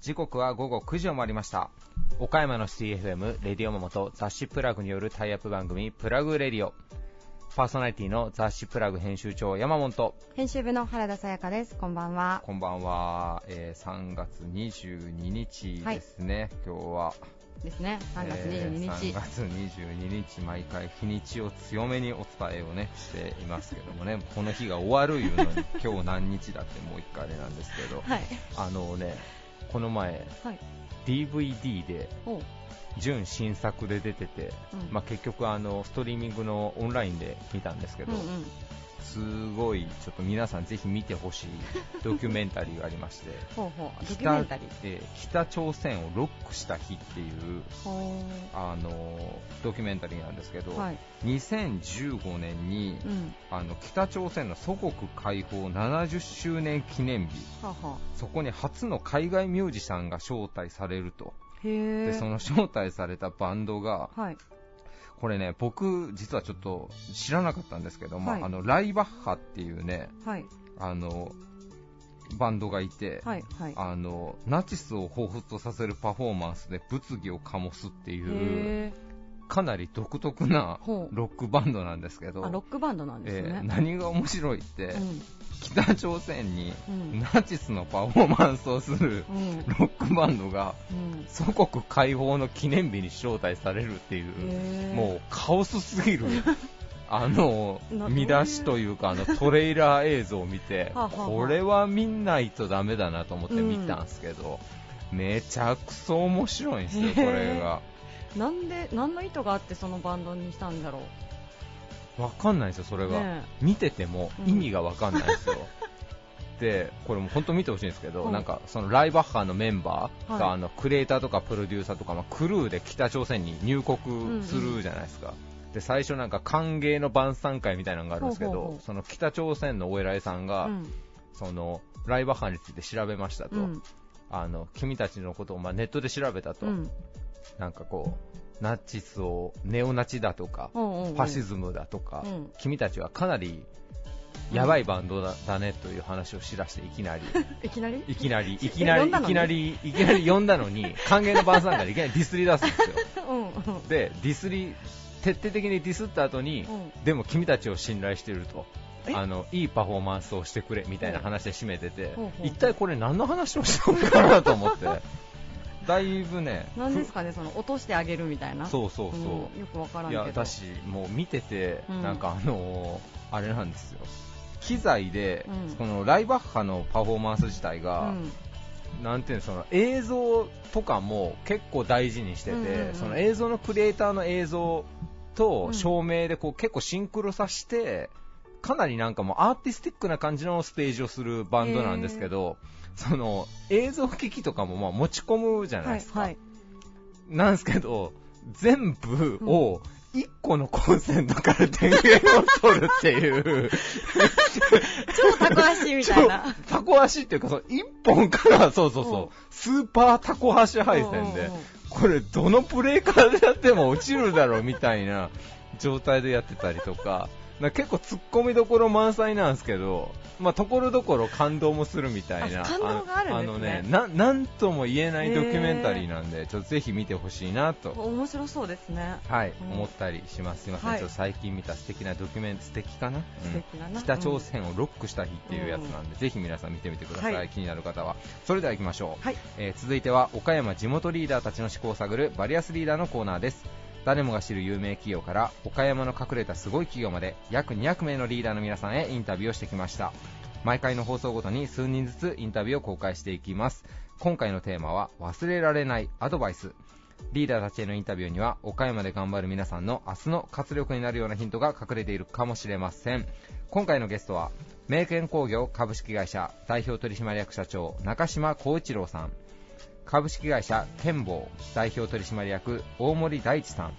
時刻は午後9時を回りました。岡山の CFM レディオモモと雑誌プラグによるタイアップ番組プラグレディオ。パーソナリティの雑誌プラグ編集長山本。と編集部の原田さやかです。こんばんは。こんばんは、えー3月22日ですね、今日はですね。3月22えー日。3月22日毎回日にちを強めにお伝えをねしていますけどもね この日が終わるいうのに 今日何日だってもう一回あれなんですけどはい。あのねこの前はい。DVD で。純新作で出てて、うんまあ、結局あのストリーミングのオンラインで見たんですけど、うんうん。すごいちょっと皆さんぜひ見てほしい ドキュメンタリーがありまして北朝鮮をロックした日っていうほあのドキュメンタリーなんですけど、う。はい。2015年にうん。あの北朝鮮の祖国解放70周年記念日。そこに初の海外ミュージシャンが招待されると。でその招待されたバンドがはい。これね僕実はちょっと知らなかったんですけど、まあはいあのライバッハっていうねはい。あのバンドがいて、はい。はい。あのナチスを彷彿とさせるパフォーマンスで物議を醸すっていうへかなり独特なロックバンドなんですけどロックバンドなんですえーね。何が面白いって、うん。北朝鮮にうん。ナチスのパフォーマンスをするうん。ロックバンドがうん。祖国解放の記念日に招待されるっていう、もうカオスすぎる あのな見出しというかあのトレーラー映像を見て これは見ないとダメだなと思って見たんですけど、めちゃくそ面白いんですよ、これが。なんで、何の意図があってそのバンドにしたんだろう。わかんないですよ、それが。ね見てても意味がわかんないですよ。で、これも本当見てほしいんですけど、うんなんかそのライバッハーのメンバーが、はいあのクリエイターとかプロデューサーとか、まあ、クルーで北朝鮮に入国するじゃないですか。で最初なんか歓迎の晩餐会みたいなのがあるんですけど、ほうほうほうその北朝鮮のお偉いさんが、うん。そのライバッハーについて調べましたと、うん。あの君たちのことをまあネットで調べたと、うん。なんかこうナチスをネオナチだとか、うんうんうん。ファシズムだとか、うん。君たちはかなりやばいバンドだ,、だねという話をしだしていきなり、いきなり？いきなり、いきなり、いきなり、いきなり呼んだのに、歓迎の晩餐会でいきなりディスり出すんですよ。うんうん。で、ディスり、徹底的にディスった後に、うん。でも君たちを信頼してると。え？あのいいパフォーマンスをしてくれみたいな話で締めててほうほう一体これ何の話をしたのかなと思ってだいぶねなんですかね、その落としてあげるみたいな。そうそうそう、んよくわからんけど。いや、だし、もう見てて、うんなんかあのーあれなんですよ。機材で、うんこのライバッハのパフォーマンス自体が、うんなんていうの、その映像とかも結構大事にしてて、うんうんうんその映像のクリエイターの映像とうん照明でこう結構シンクロさせて、かなりなんかもうアーティスティックな感じのステージをするバンドなんですけど、その映像機器とかもまあ持ち込むじゃないはいですか。はい。なんですけど、全部を1個のコンセントから電源を取るっていう、超タコ足みたいな。タコ足っていうか、その1本から、そうそうう。ん。そう、スーパータコ足配線で。これどのプレイからでやっても落ちるだろうみたいな状態でやってたりとか、な結構突っ込みどころ満載なんですけど、まあ、ところどころ感動もするみたいな、ああのねな、なんとも言えないドキュメンタリーなんで、ちょっとぜひ見てほしいなと面白そうですね。はい、うん思ったりします。すいません、はいちょっと最近見た素敵なドキュメント、素敵かな？北朝鮮をロックした日っていうやつなんで、ぜひ皆さん見てみてください、はい気になる方は。それでは行きましょう。はい。えー続いては、岡山地元リーダーたちの思考を探るバリアスリーダーのコーナーです。誰もが知る有名企業から岡山の隠れたすごい企業まで約200名のリーダーの皆さんへインタビューをしてきました。毎回の放送ごとに数人ずつインタビューを公開していきます。今回のテーマは忘れられないアドバイス。リーダーたちへのインタビューには岡山で頑張る皆さんの明日の活力になるようなヒントが隠れているかもしれません。今回のゲストは名犬工業株式会社代表取締役社長中島幸一郎さん。株式会社健坊代表取締役大森大地さん。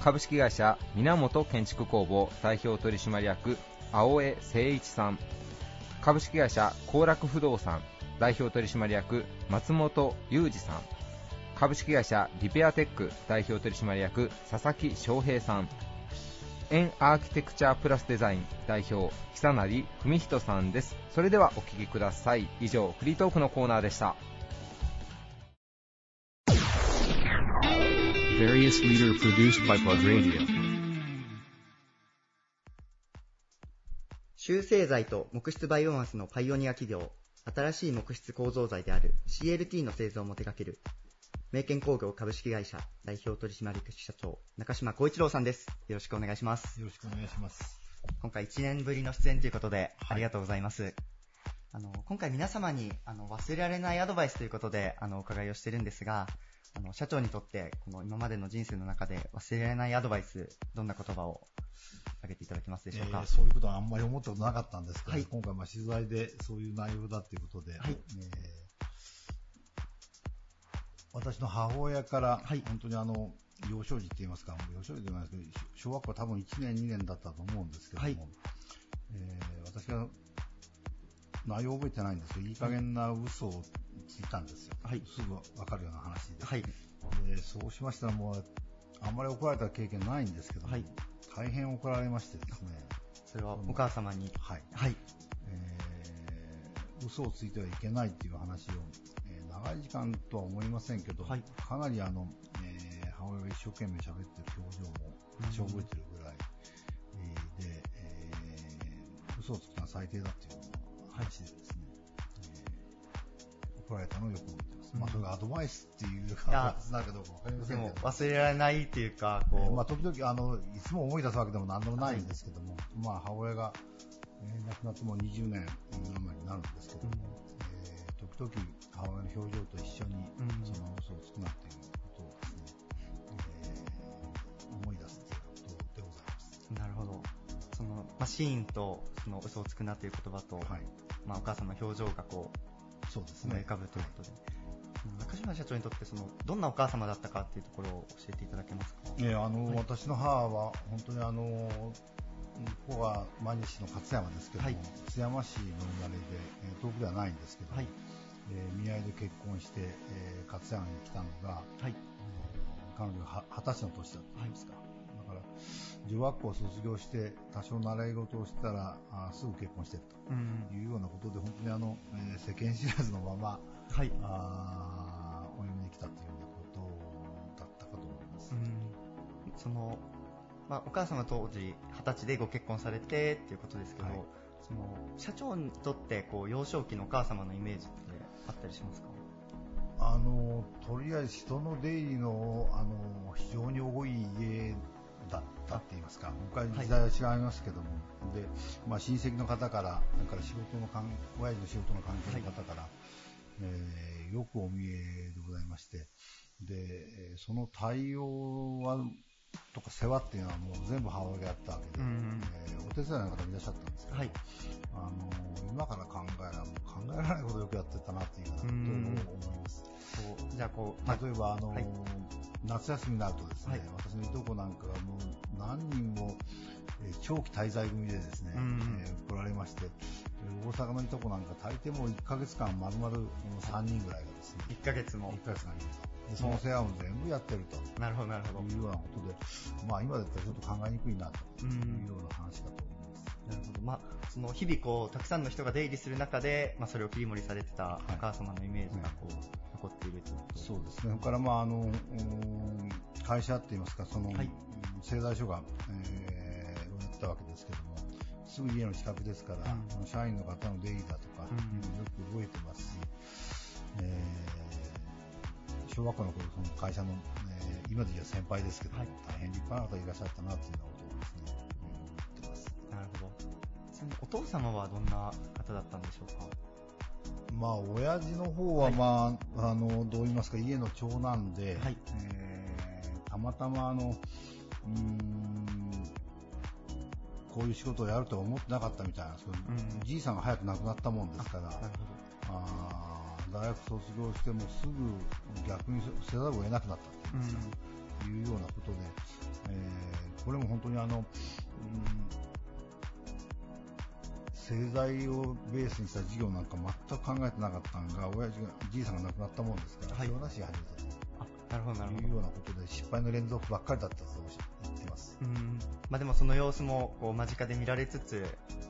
株式会社源建築工房代表取締役青江誠一さん。株式会社幸楽不動産代表取締役松本裕二さん。株式会社リペアテック代表取締役佐々木翔平さん。エンアーキテクチャープラスデザイン代表久成文人さんです。それではお聞きください。以上フリートークのコーナーでした。Various leader produced by Plug Radio. 集成材と木質バイオマスのパイオニア企業、新しい木質構造材である CLT の製造も手掛ける、名犬工業株式会社代表取締役社長、中島光一郎さんです。よろしくお願いします。よろしくお願いします。今回1年ぶりの出演ということで、ありがとうございます。あの、今回皆様に、あの、忘れられないアドバイスということで、あの、お伺いをしてるんですが、あの、社長にとって、この今までの人生の中で忘れられないアドバイス、どんな言葉を挙げていただけますでしょうか？えーそういうことはあんまり思ったことなかったんですけど、はい。今回まあ取材でそういう内容だということで、はい。えー私の母親から、はい。本当にあの、幼少時って言いますか、幼少時ではないですけど、小学校多分1年、2年だったと思うんですけども、はい。えー私が内容を覚えてないんですけど、いい加減な嘘をついたんですよ。はいすぐわかるような話で。はい。でそうしましたらもう、あんまり怒られた経験ないんですけども、はい大変怒られましてですね、それはお母様に。はい。はい。えー嘘をついてはいけないっていう話を、えー長い時間とは思いませんけど、はいかなりあの、えー母親が一生懸命喋ってる表情もうん一応覚えてるぐらい、えーで、えー嘘をつくのは最低だっていう話でですね、えー怒られたのをよく覚えてます。まあ、それがアドバイスっていういやか、なんかどうかわかりませでもんけど。忘れられないっていうか、こう、えーまあ、時々あの、いつも思い出すわけでも何でもないんですけども、まあ、母親が、えー亡くなってもう20年余りになるんですけども、えー時々母親の表情と一緒に、うんその嘘をつくなっていうことをですね、えー思い出すということでございます。なるほど。その、まあ、シーンと、その嘘をつくなという言葉と、はい。まあ、お母様の表情がこう、そうですね。浮かぶということで、中島社長にとってそのどんなお母様だったかっていうところを教えていただけますか？えーあの、はい私の母は本当にあの、ここは毎日の勝山ですけども、はい津山市の生まれで、えー遠くではないんですけども、はい。えー見合いで結婚して、えー勝山に来たのが、はい。彼女が二十歳の年だったんですか、だから女学校を卒業して多少習い事をしてたらあーすぐ結婚してるうんと。いうようなことで本当にあの、えー世間知らずのままはい。あーお嫁に来たというようなことだったかと思います、うん。その、まあ、お母様当時二十歳でご結婚されてっていうことですけど、はいその社長にとってこう幼少期のお母様のイメージってあったりしますか？あのとりあえず人の出入りのあの非常に多い家だったって言いますか、昔時代は違いますけども、でまあ、親戚の方から、それから仕事の関親父の仕事の関係の方から、えーよくお見えでございまして、でえーその対応はとか世話っていうのはもう全部母親がやったわけで、うんえーお手伝いの方もいらっしゃったんですけど、はい。あの今から考えら考えられないことをよくやってたなっていうようなことを思います。こうじゃあこう、まあ例えば、あのはい夏休みになるとですね、はい私のいとこなんかがもう何人も、えー長期滞在組でですね、うんえー来られまして、えー大阪のいとこなんか大抵もう1ヶ月間丸々3人ぐらいがですね、一ヶ月も1。ヶ月間いその世話も全部やってると。なるほどなるほど。いうようなことで、まあ今だったらちょっと考えにくいなとうんいうような話かと思います。なるほど。まあ、その日々こう、たくさんの人が出入りする中で、まあ、それを切り盛りされてたお母様のイメージがこう、残っているということそうですね。それから、まあ、あの、うん会社って言いますか、その、はいうん製材所が、えー、やってたわけですけども、すぐ家の近くですから、うん社員の方の出入りだとか、うんよく覚えてますし、えー小学校の頃、その会社の、えー今で言う先輩ですけど、はい。大変立派な方いらっしゃったなっていうようなことをですね、うん思ってます。なるほど。ちなみにお父様はどんな方だったんでしょうか？まあ、親父の方は、はい。まあ、あの、どう言いますか、家の長男で、はい。えーたまたま、あの、うーん、こういう仕事をやるとは思ってなかったみたいなんですけど、うん。じいさんが早く亡くなったもんですから、あー大学卒業してもすぐ逆にせざるを得なくなったっていうんですか、いうようなことで、えーこれも本当にあの、うん製材をベースにした事業なんか全く考えてなかったのが、親父が、じいさんが亡くなったもんですから、はい手放し始めたほど。あ、なるほどなるほというようなことで、失敗の連続ばっかりだったと。うん。まあでもその様子もこう間近で見られつつ、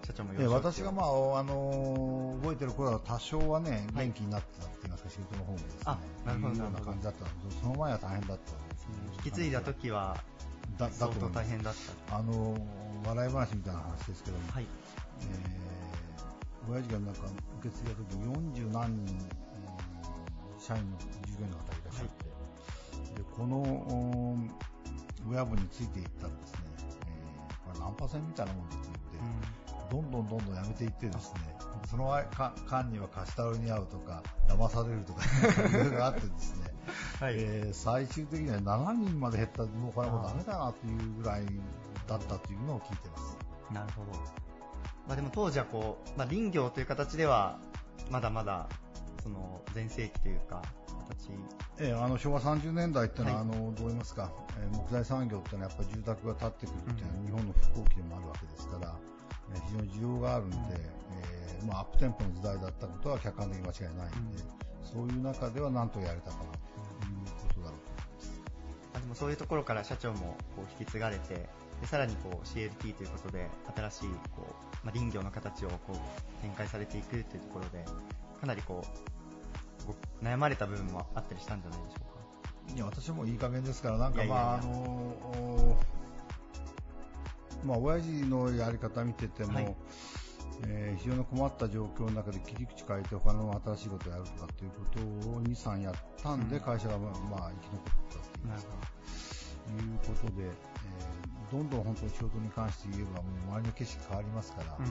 社長もえ幼少私がまあ、あのー覚えてる頃は多少はね、はい。元気になってたって言いますか、仕事の方もですね、あなるほどいうようななるほど。感じだったんですけど、その前は大変だった引き継いだ時はだだ相当と思います。大変だった。あのー笑い話みたいな話ですけども、はい。えー、親父がなんか受け継いだ時40何人、えー社員の従業員の方がいらっしゃって、でこのうん親分についていったらですね、えーこれナンパ船みたいなもんだというので、どんどんどんどんやめていってですね、その間間には貸し倒れに遭うとか、騙されるとか、いろいろあってですね、はい。えー最終的には7人まで減った、もうこれはもうダメだなというぐらいだったというのを聞いてます。なるほど。まあでも当時はこう、まあ林業という形では、まだまだ、その、全盛期というか、形、ええあの昭和30年代っていうのは、はい。あのどう言いますか、えー木材産業っていうのはやっぱり住宅が建ってくるっていうのは、うん日本の復興期でもあるわけですから、えー非常に需要があるんで、えーまあ、アップテンポの時代だったことは客観的に間違いないんで、そういう中では何とやれたかなということだろうと。思います。あでもそういうところから社長もこう引き継がれて、でさらにこう CLT ということで、新しいこう、まあ、林業の形をこう展開されていくというところで、かなりこう、ご悩まれた部分もあったりしたんじゃないでしょうか？いや私もいい加減ですから、なんかまあ、あのおまあ、親父のやり方見てても、はいえー非常に困った状況の中で切り口変えて他の新しいことをやるとかっていうことを2、3やったんで、うん会社がまあまあ生き残ったっていういうことで、えーどんどん本当に仕事に関して言えば、もう周りの景色変わりますから、ほど。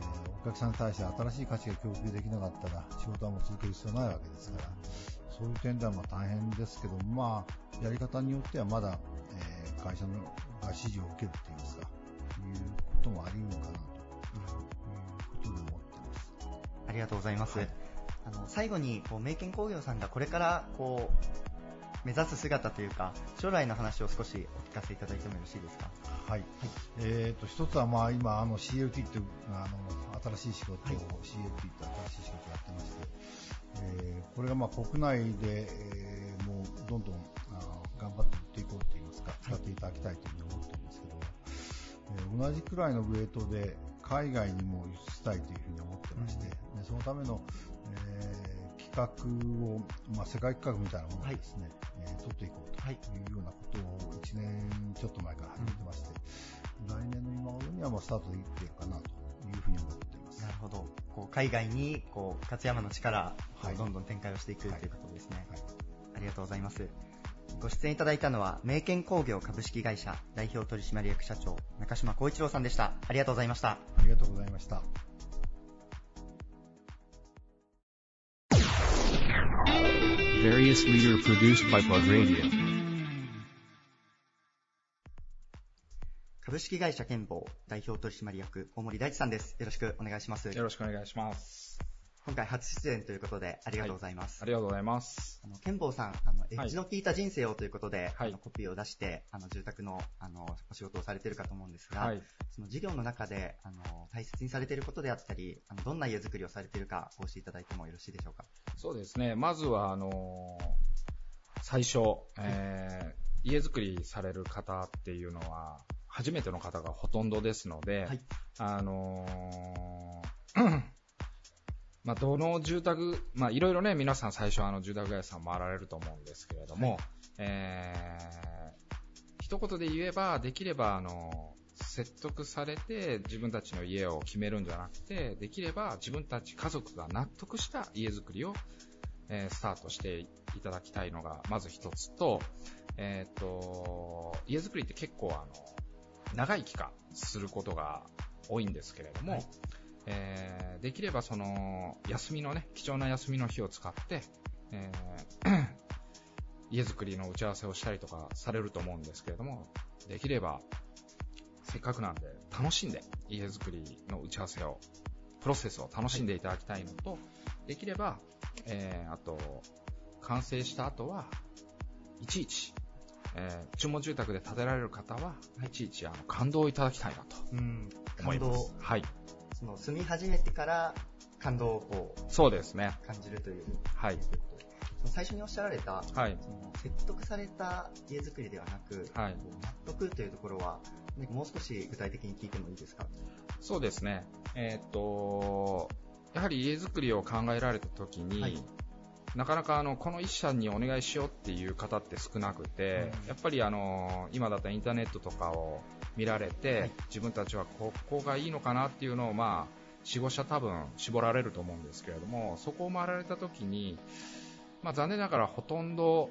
えーお客さんに対して新しい価値が供給できなかったら、仕事はもう続ける必要ないわけですから、そういう点ではまあ大変ですけど、まあ、やり方によってはまだ、えー会社のが指示を受けるって言いますか、いうこともあり得るのかなということで思ってます。ありがとうございます。はいあの最後にこう名犬工業さんがこれからこう目指す姿というか将来の話を少しお聞かせいただいてもよろしいですか？はい。えっ、と、一つはまあ今、あの CLT っていう、あの、新しい仕事を、はい CLT って新しい仕事をやってまして、えーこれがまあ国内で、えーもうどんどんあの頑張っていっていこうといいますか、使っていただきたいというふうに思ってるんですけど、えー同じくらいのウェイトで海外にも輸出したいというふうに思ってまして、でそのための、えー企画を、まあ、世界企画みたいなものをですね、えー取っていこうとはいいうようなことを1年ちょっと前から始めてまして、来年の今頃にはもうスタートできているかなというふうに思っています。なるほど。こう海外にこう勝山の力、はいどんどん展開をしていくということですね。はいありがとうございます。ご出演いただいたのは、名犬工業株式会社代表取締役社長、中島光一郎さんでした。ありがとうございました。ありがとうございました。Various leader produced by Plug Radio. 株式会社健保代表取締役、大森大地さんです。よろしくお願いします。よろしくお願いします。今回初出演ということで、ありがとうございます。ありがとうございます。あの、健保さん、あの、エッジの効いた人生をということで、はいコピーを出して、あの、住宅の、あの、お仕事をされているかと思うんですが、はい。その事業の中で、あの、大切にされていることであったり、あの、どんな家づくりをされているか、お教えいただいてもよろしいでしょうか？そうですね。まずは、あのー最初、えー家づくりされる方っていうのは、初めての方がほとんどですので、はいあのーまあ、どの住宅、まあ、いろいろね、皆さん最初あの住宅会社さん回られると思うんですけれども、はい。えー一言で言えば、できれば、あの、説得されて自分たちの家を決めるんじゃなくて、できれば自分たち家族が納得した家づくりを、えースタートしていただきたいのが、まず一つと、えっ、と、家づくりって結構あの、長い期間することが多いんですけれども、はいえーできればその、休みのね、貴重な休みの日を使って、えー 家づくりの打ち合わせをしたりとかされると思うんですけれども、できれば、せっかくなんで、楽しんで家づくりの打ち合わせを、プロセスを楽しんでいただきたいのと、できれば、えーあと、完成した後は、いちいち、えー注文住宅で建てられる方は、いちいちあの感動をいただきたいなとうん。思います感動。。はい。その、住み始めてから、感動をこそうですね。う、感じるという。はい。最初におっしゃられた、はい。その説得された家づくりではなく、はい納得というところは、ねもう少し具体的に聞いてもいいですか？そうですね。えーっと、やはり家づくりを考えられた時に、はいなかなかあのこの一社にお願いしようっていう方って少なくて、うん。やっぱりあの今だったらインターネットとかを見られて、はい。自分たちはここがいいのかなっていうのを、まあ、4、5社多分絞られると思うんですけれども、そこを回られた時に、まあ、残念ながらほとんど、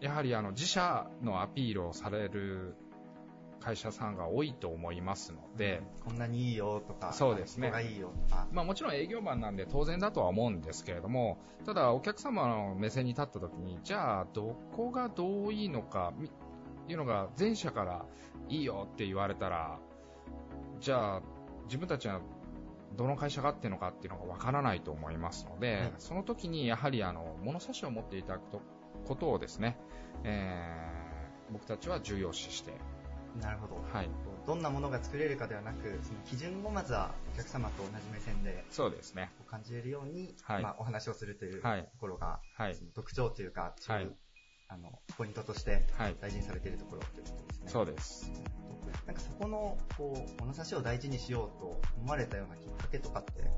やはりあの自社のアピールをされる会社さんが多いと思いますので、こんなにいいよとか、そうですね。いいよとか、まあもちろん営業マンなんで当然だとは思うんですけれども、ただお客様の目線に立った時に、じゃあどこがどういいのか、みいうのが前者からいいよって言われたら、じゃあ自分たちはどの会社がっていうのかっていうのがわからないと思いますので、はい。その時にやはりあの物差しを持っていただくとことをですね、えー僕たちは重要視して、なるほど。はい、どんなものが作れるかではなく、その基準をまずはお客様と同じ目線でそうですね。感じれるように、はい。まあ、お話をするというとはい。ころが、はい。特徴というか、注はい。あのポイントとしてはい。大事にされているところということですね。そうです。なんかそこのこう物差しを大事にしようと思われたようなきっかけとかって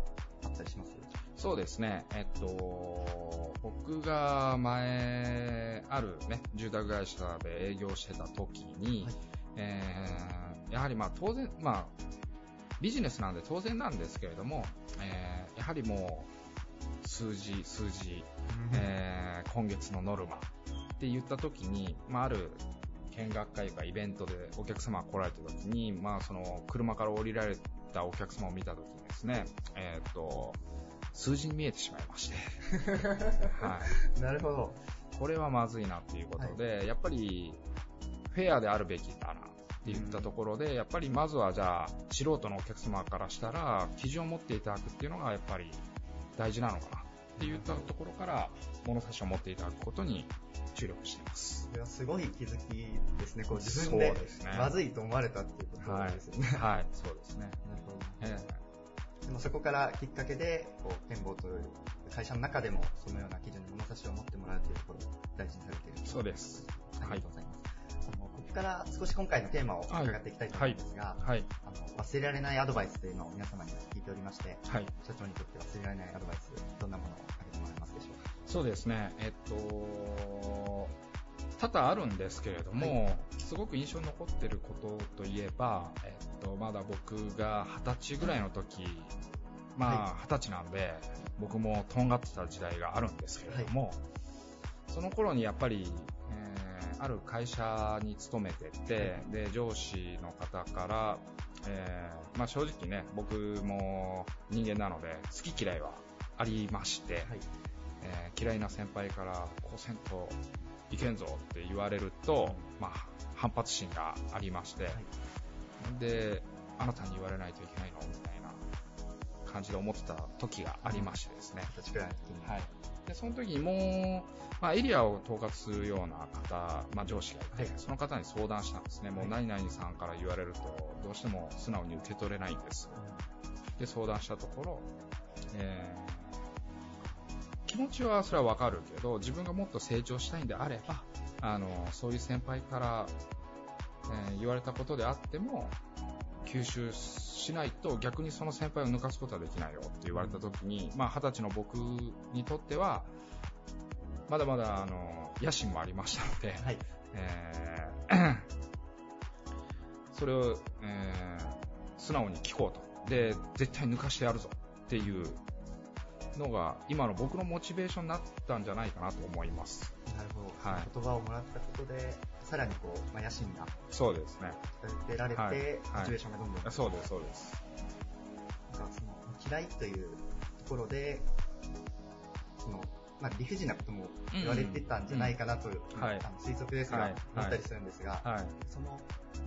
あったりします？そうですね、えっと、僕が前、あるね、住宅会社で営業してた時に、はいえーやはりまあ当然、まあ、ビジネスなんで当然なんですけれども、えーやはりもう、数字、数字、えー今月のノルマって言った時に、まあ、ある見学会かイベントでお客様が来られた時に、まあ、その車から降りられたお客様を見た時にですね、えーっと、数字に見えてしまいまして、はい。なるほど。これはまずいなっていうことで、やっぱりフェアであるべきだなって言ったところで、やっぱりまずはじゃあ素人のお客様からしたら基準を持っていただくっていうのがやっぱり大事なのかなって言ったところから物差しを持っていただくことに注力しています。これはすごい気づきですね。こう自分でまずいと思われたっていうことですよね。はい、そうですね。なるほど。えでもそこからきっかけで、こう、健坊という会社の中でも、そのような基準に物差しを持ってもらうというところを大事にされているえそうです。ありがとうございます。あのここから少し今回のテーマを伺っていきたいと思うんですが、はい、あの忘れられないアドバイスというのを皆様に聞いておりまして、はい。社長にとって忘れられないアドバイス、どんなものを挙げてもらえますでしょうか？そうですね、えっと、多々あるんですけれども、すごく印象に残ってることといえば、えっと、まだ僕が二十歳ぐらいの時、まあ、二十歳なんで、僕もとんがってた時代があるんですけれども、その頃にやっぱり、えーある会社に勤めてて、で、上司の方から、えーまあ正直ね、僕も人間なので、好き嫌いはありまして、はい。えー嫌いな先輩から、こうせんといけんぞって言われると、まあ、反発心がありまして、で、あなたに言われないといけないの？みたいな感じで思ってた時がありましてですね。に。はい。で、その時にもう、まあ、エリアを統括するような方、まあ、上司がいて、はいその方に相談したんですね。もう何々さんから言われると、どうしても素直に受け取れないんです。で、相談したところ、えー気持ちはそれはわかるけど、自分がもっと成長したいんであれば、あの、そういう先輩から、えー言われたことであっても、吸収しないと逆にその先輩を抜かすことはできないよって言われた時に、まあ二十歳の僕にとっては、まだまだあの、野心もありましたので、はい。えー それを、えー素直に聞こうと。で、絶対抜かしてやるぞっていうのが、今の僕のモチベーションになったんじゃないかなと思います。なるほど。はい言葉をもらったことで、さらにこう、まあ、野心がそうですね。出られて、はいモチベーションがどんどん、そうです、そうです。なんかその嫌いというところで、そのまあ、理不尽なことも言われてたんじゃないかなと、んはいあの推測ですが、はい思ったりするんですが、はい。その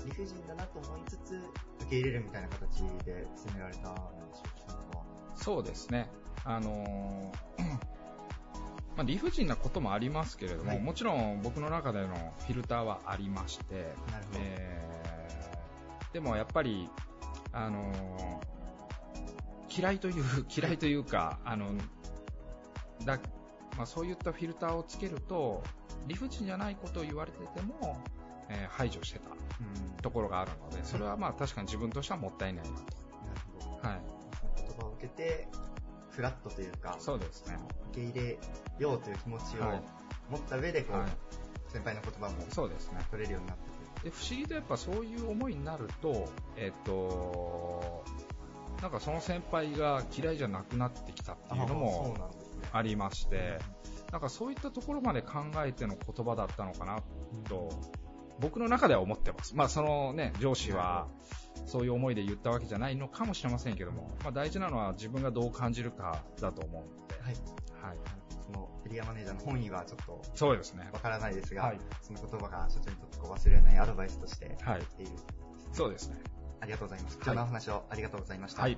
理不尽だなと思いつつ、受け入れるみたいな形で進められたんでしょうか、そうですね。あのーまあ、理不尽なこともありますけれども、はいもちろん僕の中でのフィルターはありまして。えーでもやっぱり、あのー嫌いという、嫌いというか、あの、だ、まあ、そういったフィルターをつけると、理不尽じゃないことを言われてても、えー排除してたうんところがあるので、それはまあ確かに自分としてはもったいないななるほど。と。はい。言葉を受けて、フラットというか、そうですね。受け入れようという気持ちをはい持った上で、こう、はい先輩の言葉もそうですね。取れるようになってくる。で、不思議とやっぱそういう思いになると、えっと、なんかその先輩が嫌いじゃなくなってきたっていうのも。ありまして、なんかそういったところまで考えての言葉だったのかなと、僕の中では思ってます。まあそのね、上司はそういう思いで言ったわけじゃないのかもしれませんけども、まあ大事なのは自分がどう感じるかだと思うので、はい。はい。そのエリアマネージャーの本意はちょっとそうですね。わからないですが、はいその言葉が社長にとってこう忘れないアドバイスとしてはいっていう、そうですね。ありがとうございます。い貴重なお話をありがとうございました。はい。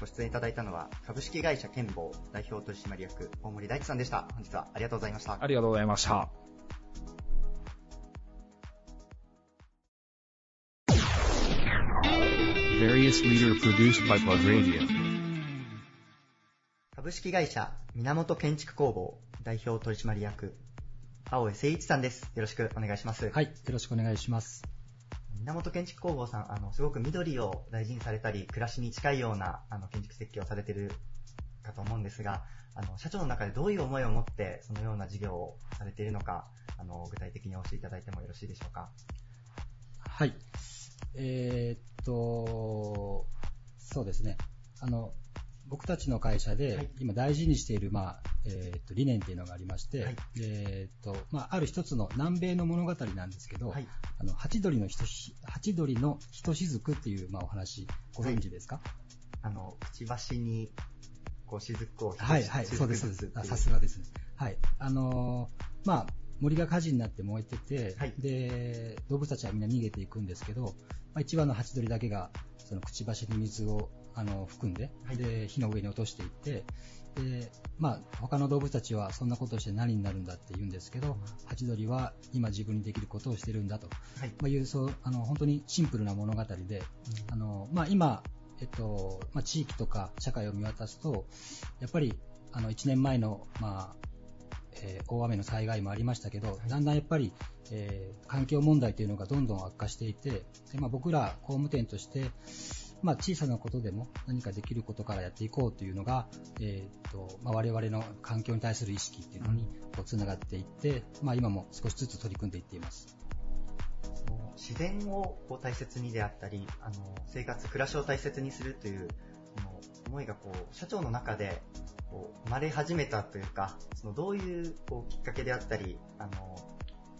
ご出演いただいたのは、株式会社健坊代表取締役、大森大地さんでした。本日はありがとうございました。ありがとうございました。Various leader produced by Plug Radio. 株式会社源建築工房代表取締役、青江誠一さんです。よろしくお願いします。はい、よろしくお願いします。源建築工房さん、あの、すごく緑を大事にされたり、暮らしに近いような、あの、建築設計をされてるかと思うんですが、あの、社長の中でどういう思いを持って、そのような事業をされているのか、あの、具体的に教えていただいてもよろしいでしょうか。はい。えーっと、そうですね。あの、僕たちの会社ではい今大事にしている、まあ、えーっと、理念っていうのがありまして、はいえーっと、まあ、ある一つの南米の物語なんですけど、はい。あの、ハチドリのひとし、ハチドリのひとしずくっていう、まあ、お話、ご存知ですか？あの、くちばしに、こう、雫をはい、はい、そうです、そうです。あさすがですね。はい。あのーまあ、森が火事になって燃えてて、はい。で、動物たちはみんな逃げていくんですけど、まあ、一羽のハチドリだけが、そのくちばしに水を、あの、含んで、はい。で、火の上に落としていって、で、まあ、他の動物たちはそんなことをして何になるんだって言うんですけど、ハチドリは今自分にできることをしてるんだと、はい。まあ、いう、そう、あの、本当にシンプルな物語で、あの、まあ、今、えっと、まあ、地域とか社会を見渡すと、やっぱり、あの、1年前の、まあ、えー大雨の災害もありましたけど、だんだんやっぱり、えー環境問題というのがどんどん悪化していて、でまあ、僕ら工務店として、まあ、小さなことでも何かできることからやっていこうというのが、えーっとまあ、我々の環境に対する意識っていうのにこうつながっていって、まあ、今も少しずつ取り組んでいっています。自然をこう大切にであったり、あの、生活、暮らしを大切にするという、その思いがこう、社長の中で、こう、生まれ始めたというか、その、どういう、こう、きっかけであったり、あの、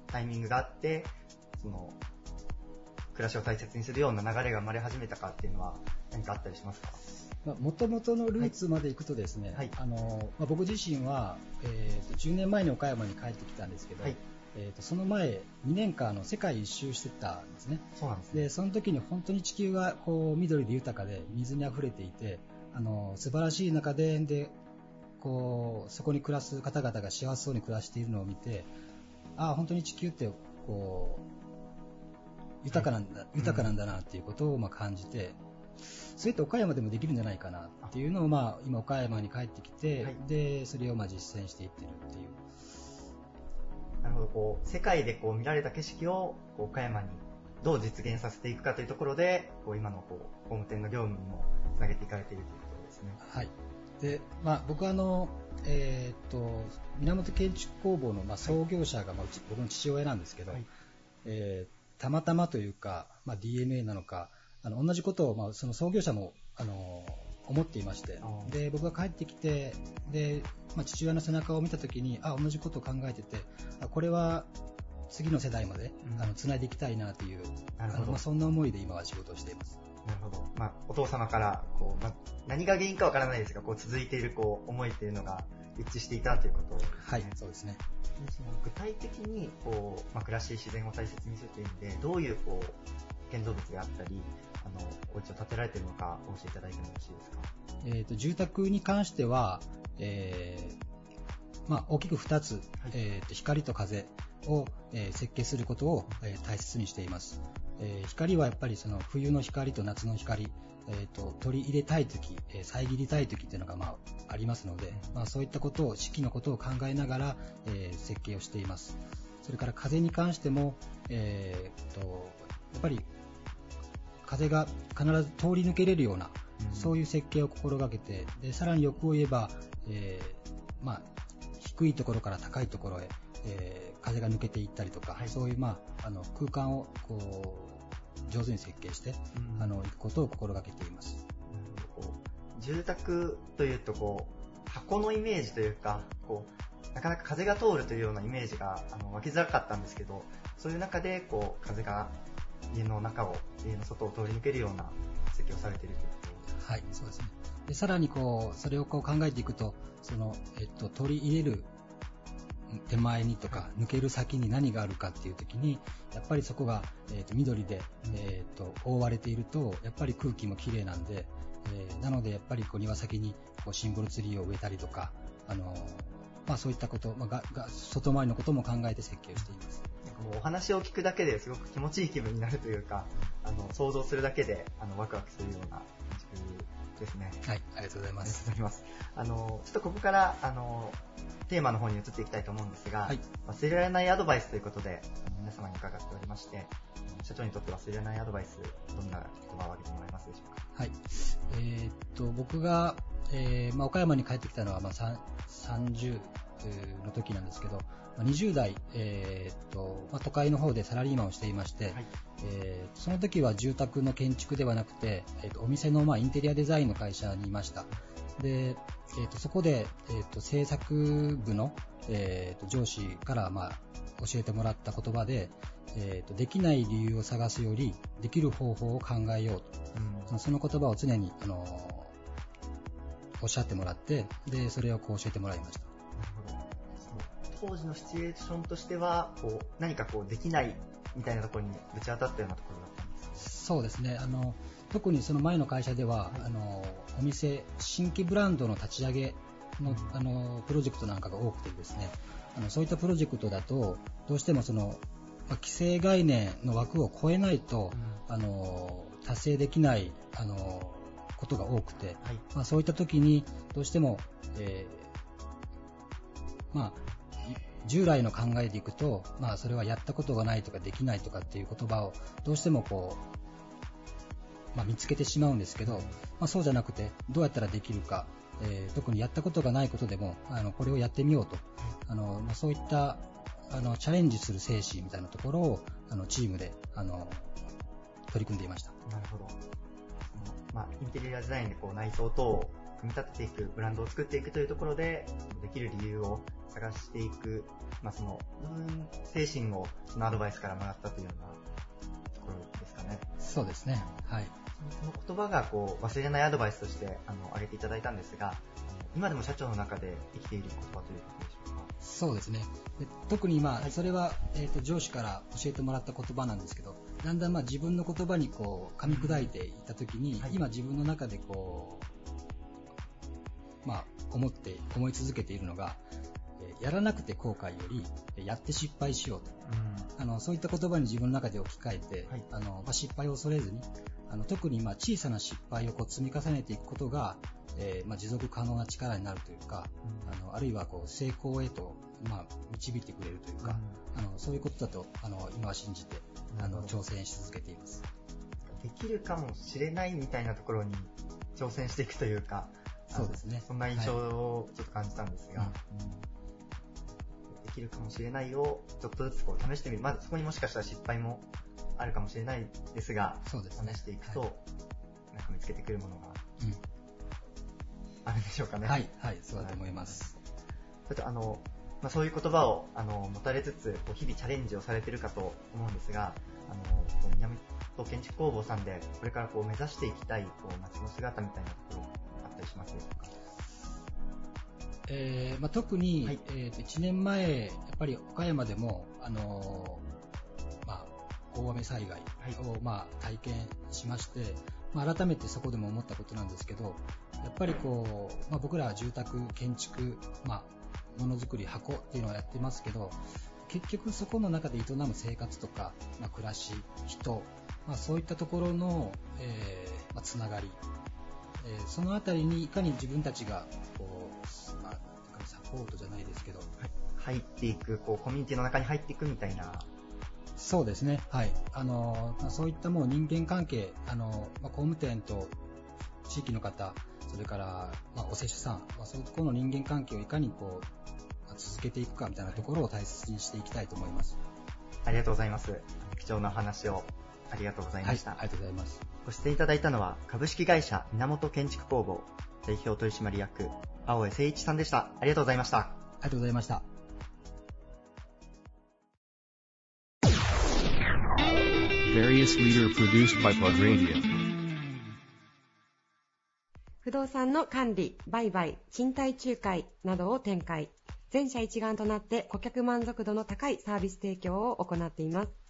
タイミングがあって、その、暮らしを大切にするような流れが生まれ始めたかっていうのは、何かあったりしますか？もともとのルーツまで行くとですね、はい。あのまあ、僕自身は、えーと10年前に岡山に帰ってきたんですけど、はいえーとその前、2年間あの世界一周してたんですね。そうなんですね。で、その時に本当に地球がこう緑で豊かで水に溢れていて、あの素晴らしい中で、で、こう、そこに暮らす方々が幸せそうに暮らしているのを見て、ああ、本当に地球って、こう、豊かなんだ、豊かなんだなっていうことをまあ感じて、それって岡山でもできるんじゃないかなっていうのを、まあ、今岡山に帰ってきて、はいで、それをまあ実践していってるっていう。なるほど、こう、世界でこう見られた景色を、こう岡山にどう実現させていくかというところで、こう今のこう、工務店の業務にもつなげていかれているということですね。はい。で、まあ、僕はあの、えーっと、源建築工房の、まあ、創業者が、まあ、うち僕の父親なんですけど、はいえーたまたまというか、まあ、DNA なのか、あの同じことを、まあ、その創業者も、あの思っていましてで僕が帰ってきてで、まあ、父親の背中を見たときにあ同じことを考えててあこれは次の世代まで、うんあの繋いでいきたいなというなるほどまあ、そんな思いで今は仕事をしています。なるほど。まあ、お父様から、こう、まあ、何が原因かわからないですが、こう、続いている、こう、思いっていうのが一致していたということね。はい、そうですね。でその具体的に、こう、まあ、暮らし、自然を大切にするという意味で、どういう、こう、建造物であったり、あの、お家を建てられているのか、お教えいただいてもよろしいですか？えー、と住宅に関しては、えーまあ、大きく2つ、えーと光と風を、えー設計することを、えー大切にしています、えー光はやっぱりその冬の光と夏の光えー、と取り入れたいとき、えー遮りたいときっていうのが、まあ、ありますので、まあ、そういったことを、四季のことを考えながら、えー設計をしています。それから風に関しても、えー、とやっぱり風が必ず通り抜けれるような、そういう設計を心がけて、でさらに欲を言えば、えーまあ、低いところから高いところへ、えー風が抜けていったりとか、はい。そういう、まあ、あの空間をこう上手に設計して、うん。あの行くことを心がけています。住宅というとこう箱のイメージというかこうなかなか風が通るというようなイメージがあの湧きづらかったんですけどそういう中でこう風が家の中を家の外を通り抜けるような設計をされているというこはい、そうですね。でさらにこうそれをこう考えていくと、そのえっと取り入れる手前にとか抜ける先に何があるかっていう時に、やっぱりそこがえっと緑でえっと覆われていると、やっぱり空気も綺麗なんで、えーなのでやっぱりこう庭先にこうシンボルツリーを植えたりとか、あのまあそういったこと、まあがが外回りのことも考えて設計をしています。となんかもうお話を聞くだけですごく気持ちいい気分になるというかあの想像するだけであのワクワクするような建築ですね。はい、ありがとうございありがとうます。ございます。あの、ちょっとここから、あの、テーマの方に移っていきたいと思うんですが、はい忘れられないアドバイスということで、皆様に伺っておりまして、社長にとって忘れられないアドバイス、どんな言葉を挙げてもらえますでしょうか？はい。えーっと、僕が、えーまあ、岡山に帰ってきたのは、まあ、さん30の時なんですけど、まあ20代、えーっと、まあ、都会の方でサラリーマンをしていまして、はいえーその時は住宅の建築ではなくて、えーっとお店の、まあ、インテリアデザインの会社にいました。で、えーっとそこで、えーっと制作部の、えーっと上司から、まあ、教えてもらった言葉で、えーっとできない理由を探すより、できる方法を考えようと。その言葉を常に、あのおっしゃってもらって、で、それをこう教えてもらいました。当時のシチュエーションとしては、こう、何かこう、できないみたいなところにぶち当たったようなところだったんですか？そうですね。あの、特にその前の会社では、あの、お店、新規ブランドの立ち上げの、あの、プロジェクトなんかが多くてですね、あの、そういったプロジェクトだと、どうしてもその、まあ既成概念の枠を超えないと、あの、達成できない、あの、ことが多くて、はい。まあ、そういった時にどうしても、えーまあ、い従来の考えでいくと、まあ、それはやったことがないとかできないとかっていう言葉をどうしてもこう、まあ、見つけてしまうんですけど、まあ、そうじゃなくてどうやったらできるか、えー特にやったことがないことでもあのこれをやってみようとあの、まあ、そういったあのチャレンジする精神みたいなところをあのチームであの取り組んでいました。なるほど。まあ、インテリアデザインでこう内装等を組み立てていく、ブランドを作っていくというところで、できる理由を探していく、まあ、その、うん精神をそのアドバイスからもらったというようなところですかね。そうですね。はい。その言葉がこう忘れないアドバイスとしてあの挙げていただいたんですが、今でも社長の中で生きている言葉ということでしょうか？そうですね。で特にまあ、それは、えー、と上司から教えてもらった言葉なんですけど、だんだんまあ自分の言葉にこう噛み砕いていったときに、はい今自分の中でこう、まあ思って、思い続けているのが、えーやらなくて後悔より、えーやって失敗しようと。あのそういった言葉に自分の中で置き換えて、はい。あのまあ、失敗を恐れずに、あの特にまあ小さな失敗をこう積み重ねていくことが、えーまあ、持続可能な力になるというか、あのあるいはこう成功へと、まあ、導いてくれるというか、あのそういうことだとあの今は信じてあの挑戦し続けています。できるかもしれないみたいなところに挑戦していくというか、そうですね。そんな印象をちょっと感じたんですが、できるかもしれないをちょっとずつこう試してみる。まずそこにもしかしたら失敗もあるかもしれないですが、そうですね。試していくと、はなんか見つけてくるものがうん。あるんでしょうかね。はい、はい、そうだと思います。ちょっとあの、まあ、そういう言葉をあの持たれつつ、こう日々チャレンジをされてるかと思うんですが、あのこう南と建築工房さんで、これからこう目指していきたいこう街の姿みたいなところりします？でしょうか。えーまあ、特に、はいえーと1年前、やっぱり岡山でも、あのーまあ、大雨災害を、まあ、体験しまして、まあ、改めてそこでも思ったことなんですけど、やっぱりこう、まあ、僕らは住宅、建築、まあ、ものづくり、箱っていうのをやってますけど、結局そこの中で営む生活とか、まあ、暮らし、人、まあ、そういったところの、えーまあ、つながり、えーそのあたりにいかに自分たちがこう、まあ、サポートじゃないですけど、入っていく、こう、コミュニティの中に入っていくみたいな。そうですね、はい。あの、まあそういったもう人間関係、あの、まあ、工務店と地域の方、それから、まあ、お施主さん、まあ、そころの人間関係をいかにこう、まあ続けていくかみたいなところを大切にしていきたいと思います。ありがとうございます。貴重なお話をありがとうございました。はい、ありがとうございます。ご出演いただいたのは、株式会社源建築工房代表取締役、青江誠一さんでした。ありがとうございました。ありがとうございました。不動産の管理、売買、賃貸仲介などを展開。全社一丸となって顧客満足度の高いサービス提供を行っています。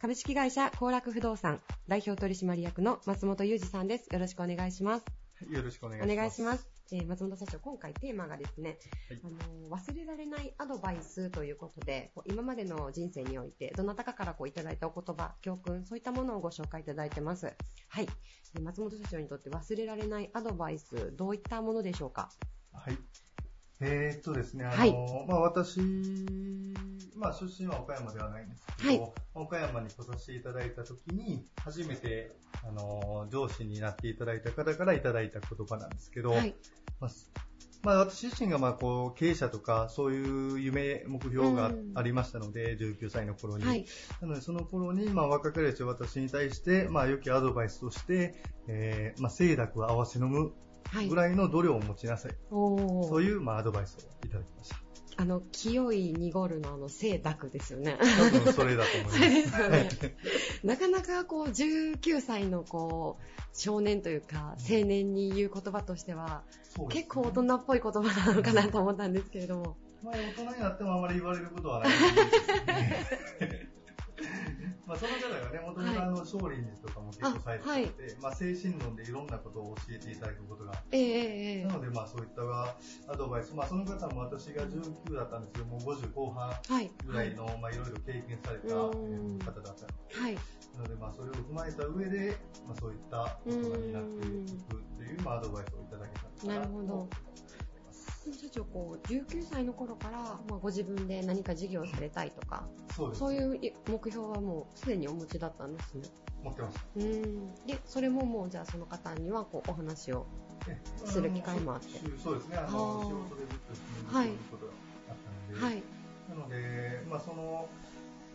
株式会社幸楽不動産代表取締役の松本裕二さんです。よろしくお願いします。よろしくお願いおします。願いします。えー松本社長、今回テーマがですね、はいあの忘れられないアドバイスということで、今までの人生において、どなたかからこういただいたお言葉、教訓、そういったものをご紹介いただいてます。はい。で松本社長にとって忘れられないアドバイス、どういったものでしょうか？はい。えーっとですね、あの、はいまあ私、まあ出身は岡山ではないんですけど、はい岡山に来させていただいたときに、初めて、あの、上司になっていただいた方からいただいた言葉なんですけど、はい。まあ、すまあ私自身がまあこう経営者とかそういう夢、目標がうんありましたので、19歳の頃に。はい。なのでその頃にまあ若かりし私に対して、まあ良きアドバイスとして、えーまあ清濁合わせ飲むはいぐ。らいの度量を持ちなさい。おーそういうまあアドバイスをいただきました。あの、清い濁るのあの、清濁ですよね。多分それだと思います。それですよね。なかなかこう、19歳のこう、少年というか、青年に言う言葉としては、ね結構大人っぽい言葉なのかなと思ったんですけれども。まあ、大人になってもあまり言われることはないですね。まあその方がね、もともとあの、少林寺とかも結構されてい。て、まあ精神論でいろんなことを教えていただくことがええええええ。なので、まあそういったアドバイス、まあその方も私が19だったんですけど、もう50後半はい。ぐらいの、まあいろいろ経験された方だったのはい。で、なのでまあそれを踏まえた上で、まあそういった大人になっていくという、まあアドバイスをいただけたらなるほど。社長、こう、19歳の頃から、まあ、ご自分で何か事業をされたいとか、そういう目標はもうすでにお持ちだったんですね。持ってました。うん。で、それももう、じゃあその方には、こう、お話を。えする機会もあってのそうですね、ああの、ー仕事でずっとはいそういうことがあったので、はい。なので、まあその、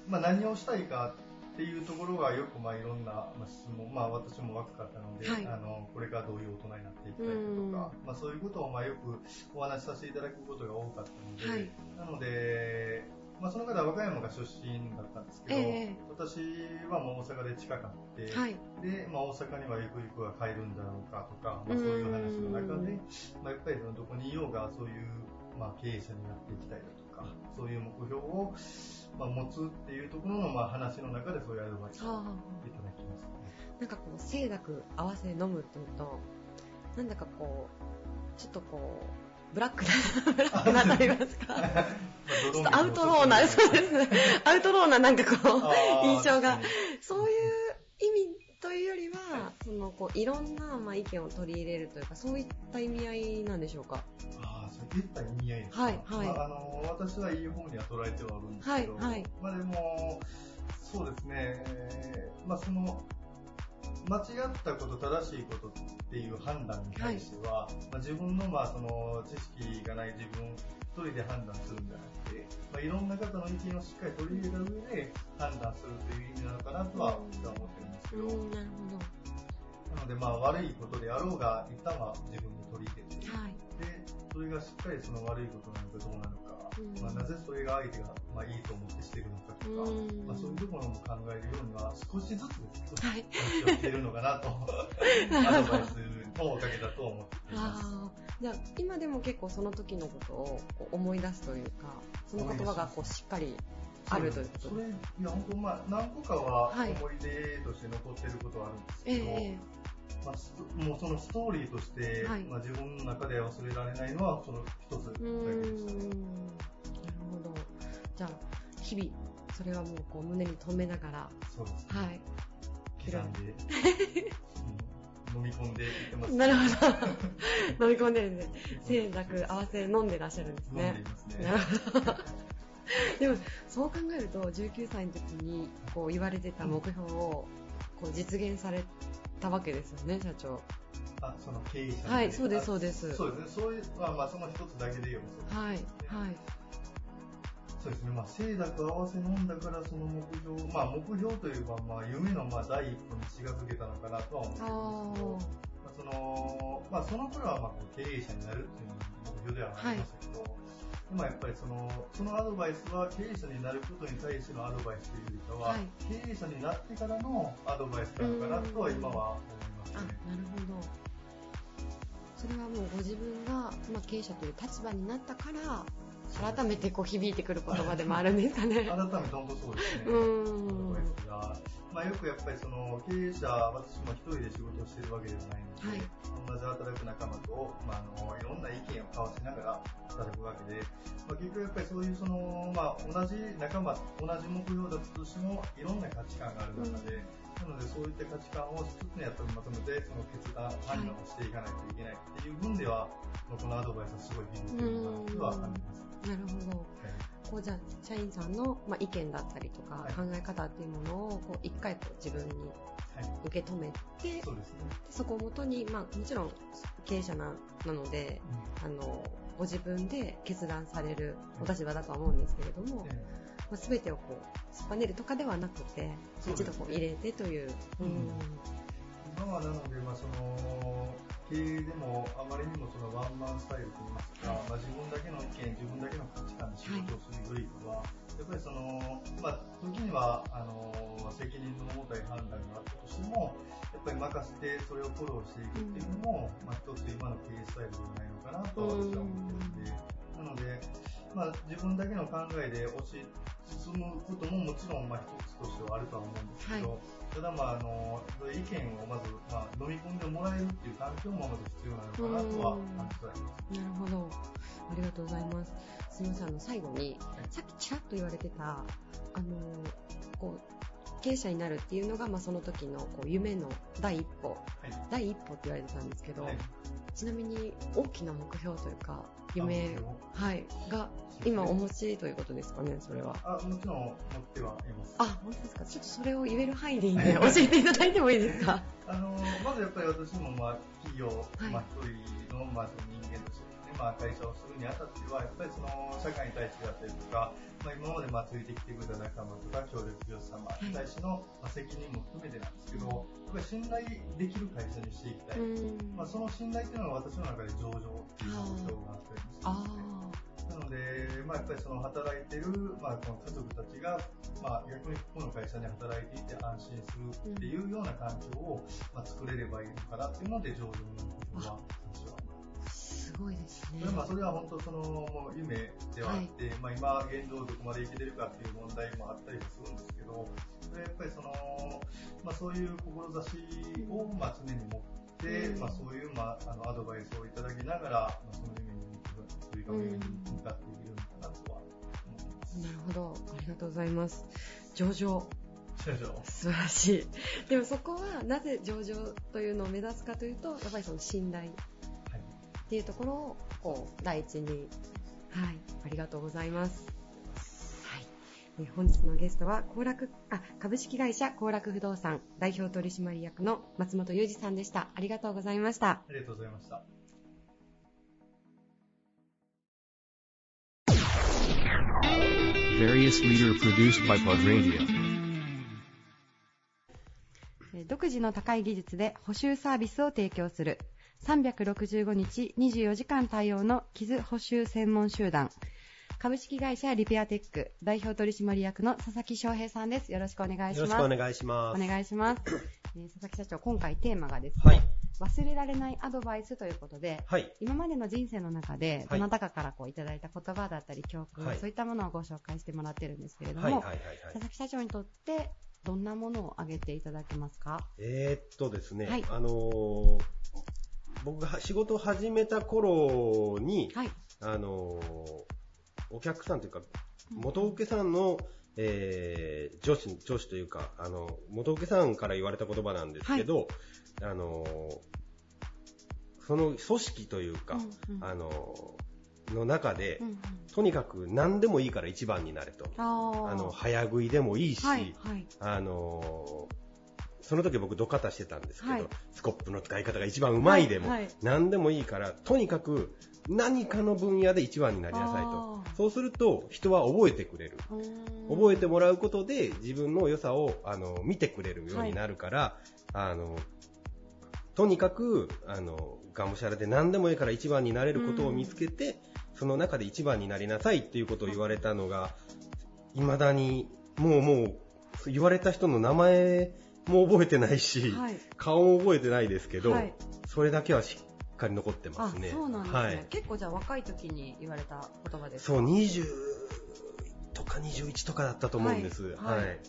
まあ何をしたいかっていうところがよくまあいろんなまあ質問、まあ私も若かったので、はい。あの、これからどういう大人になっていきたいかとか、まあそういうことをまあよくお話しさせていただくことが多かったので、はい。なので、まあその方は和歌山が出身だったんですけど、ええ。私はもう大阪で近かって、はい。で、まあ、大阪にはゆくゆくは帰るんだろうかとか、まあ、そういう話の中で、まあ、やっぱりどこにいようがそういう、まあ、経営者になっていきたいだとか、そういう目標を、まあ、持つっていうところの、まあ、話の中でそういうアドバイスをはあ。いただきましたね。なんかこう、清濁合わせ飲むっていうと、なんだかこう、ちょっとこう、ブラックな、ブラックなと言いますか。ちょっとアウトローな、そうですね。アウトローななんかこう、印象が、そういう意味というよりは、そのこういろんなまあ意見を取り入れるというか、そういった意味合いなんでしょうか？ああ、そういった意味合いですか？はいはいまあ、あの、私はいい方には捉えてはあるんですけど、はいはいまあでも、そうですね、えーまあその、間違ったこと、正しいことっていう判断に対しては、まあ、自分のまあその知識がない自分一人で判断するんじゃなくて、まあ、いろんな方の意見をしっかり取り入れた上で判断するという意味なのかなとは僕は思ってるんですけど、うん、なるなのでまあ悪いことであろうが、一旦は自分で取り入れて、ほど。はい。で、それがしっかりその悪いことなのかどうなのか、うんまあ、なぜそれが相手がまあいいと思ってしてるのかとか、うん。まあ、そういうところも考えるようには少しずつですけど、はい。気をつけるのかなと、アドバイスのおかげだと思っています。じゃあ今でも結構その時のことを思い出すというか、その言葉がこうしっかりあるということそれ、いや、本当まあ、何個かははい。思い出として残ってることはあるんですえけど、えまあ、すもうそのストーリーとして、はいまあ、自分の中で忘れられないのは、その一つだうけでしたね。なるほど。じゃあ、日々、それはもうこう胸に留めながら、そうです。はい。刻んで、う ん飲み込んでいってます。なるほど。飲み込んでるんで、清濁合わせ飲んでらっしゃるんです飲んでねい。ますね。なるほど。でも、そう考えると、19歳の時にこう言われてた目標をこう実現されたわけですよね、社長。あ、その経営者はいそうですあそうですそうですね。そういう、まあまあ、その一つだけで言えばそうです。はい、はい。そうですね。まあ、清濁合わせ飲んだから、その目標、まあ、目標というか、まあ、夢のまあ第一歩に近づけたのかなとは思ってるんですけど、まあ、その、まあ、その頃はまあ、経営者になるっていう目標ではありましたけど、今やっぱりその、そのアドバイスは経営者になることに対してのアドバイスというよりかは、はい経営者になってからのアドバイスなのかなとは今は思いますあ、ね。なるほど。それはもうご自分が、まあ、経営者という立場になったから、改めてこう響いてくる言葉でもあるんですかね。改めて本当そうですね。うーんまあ、よくやっぱりその経営者、私も一人で仕事をしているわけではないので、はい同じ働く仲間と、まあ、あのいろんな意見を交わしながら働くわけで、まあ、結局やっぱりそういうその、まあ、同じ仲間、同じ目標だとしても、いろんな価値観がある中で、なのでそういった価値観を一つにやっぱりまとめて、その決断、判断をしていかないといけないっていう分では、まあこのアドバイスはすごい響いてるのかなとは感じます。なるほど。こうじゃあ社員さんの、まあ、意見だったりとか、はい考え方っていうものをこう一回こう自分にはい。受け止めて、そうですね。そこをもとに、まあ、もちろん経営者ななので、あのご自分で決断されるお立場だとは思うんですけれども、えまあ、全てをこう突っぱねるとかではなくて、ね一度こう入れてという。うんうん。今はなので、まあ、その経営でもあまりにもそのワンマンスタイルといいますか、まあ、自分だけの意見、自分だけの価値観で仕事をするよりかは、やっぱりその、まあ、時にはあの責任の重たい判断があったとしても、やっぱり任せてそれをフォローしていくっていうのも、まあ、一つ今の経営スタイルではないのかなと私は思っているので、なので、まあ、自分だけの考えで押し進むことももちろんまあ一つとしてはあるとは思うんですけど、ただまああの意見をまず、まあ、飲み込んでもらえるっていう環境もまず必要なのかなとは感じております。なるほど。ありがとうございます。すみません、あの、最後に、さっきちらっと言われてた、あの、こう、経営者になるっていうのが、まあ、その時のこう夢の第一歩、はい第一歩って言われてたんですけど、はいちなみに大きな目標というか、夢はい、が今お持ちということですかね、それは。あもちろん持ってはいます。あ、本当ですか。ちょっとそれを言える範囲でいいんで、教えていただいてもいいですか？あのまずやっぱり私もまあ企業、はいまあ一人のまあ人間としてまあ会社をするにあたってはやっぱりその社会に対してだったりとか、まあ今までまあついてきてくれた仲間とか協力業者様に対してのまあ責任も含めてなんですけど、やっぱり信頼できる会社にしていきたい。うんまあその信頼っていうのは私の中で上場っていう目標があったりもしあます。なので、まあ、やっぱりその働いてる、まあ、この家族たちが、まあ、逆にここの会社で働いていて安心するっていうような環境を、まあ、作れればいいのかなっていうので、上場の目標は、私は。あ、すごいですねそれ。まあ、それは本当その、もう夢ではあって、まあ、今、現状どこまでいけてるかっていう問題もあったりはするんですけど、それやっぱりその、まあ、そういう志を、まあ、常に持って、うんまあ、そういう、まあ、あの、アドバイスをいただきながら、まあ、その夢に向かう、というか、夢に向かっていけるのかなとは思います。なるほど。ありがとうございます。上場。素晴らしい。でもそこはなぜ上場というのを目指すかというと、やっぱりその信頼っていうところをこう第一に、はい、ありがとうございます。はい。え本日のゲストは、幸楽、あ、株式会社幸楽不動産代表取締役の松本裕二さんでした。ありがとうございました。ありがとうございました。Various leader produced by Pod Radio. えー独自の高い技術で補修サービスを提供する365日24時間対応の傷補修専門集団株式会社リペアテック代表取締役の佐々木翔平さんです。よろしくお願いしよます。ろしくお願いします。お願いします。えー佐々木社長、今回テーマがですね、はい。忘れられないアドバイスということで、はい。今までの人生の中で、はいどなたかからこういただいた言葉だったり教訓、はいそういったものをご紹介してもらってるんですけれども、佐々木社長にとってどんなものを挙げていただけますか？えーっとですね、はいあのー僕が仕事を始めた頃に、はい。あのーお客さんというか、元請けさんのえー、上司、上司というか、あの、元請さんから言われた言葉なんですけど、あの、その組織というか、うんうん。あの、の中で、うんうん。とにかく何でもいいから一番になれと。あの、早食いでもいいし、はいはい。あのその時僕土方してたんですけど、はい。スコップの使い方が一番うまいでも、はいはい。何でもいいから、とにかく何かの分野で一番になりなさいあと。そうすると人は覚えてくれる。覚えてもらうことで自分の良さをあの見てくれるようになるから、あのとにかくあのがむしゃらで何でもいいから一番になれることを見つけて、その中で一番になりなさいっていうことを言われたのが、未だにもうもう言われた人の名前も覚えてないし、はい。顔も覚えてないですけど、はい。それだけはしっかり残ってまあすね。そうなんですね、はい。結構じゃあ若い時に言われた言葉ですか？そう、20とか21とかだったと思うんです。はい。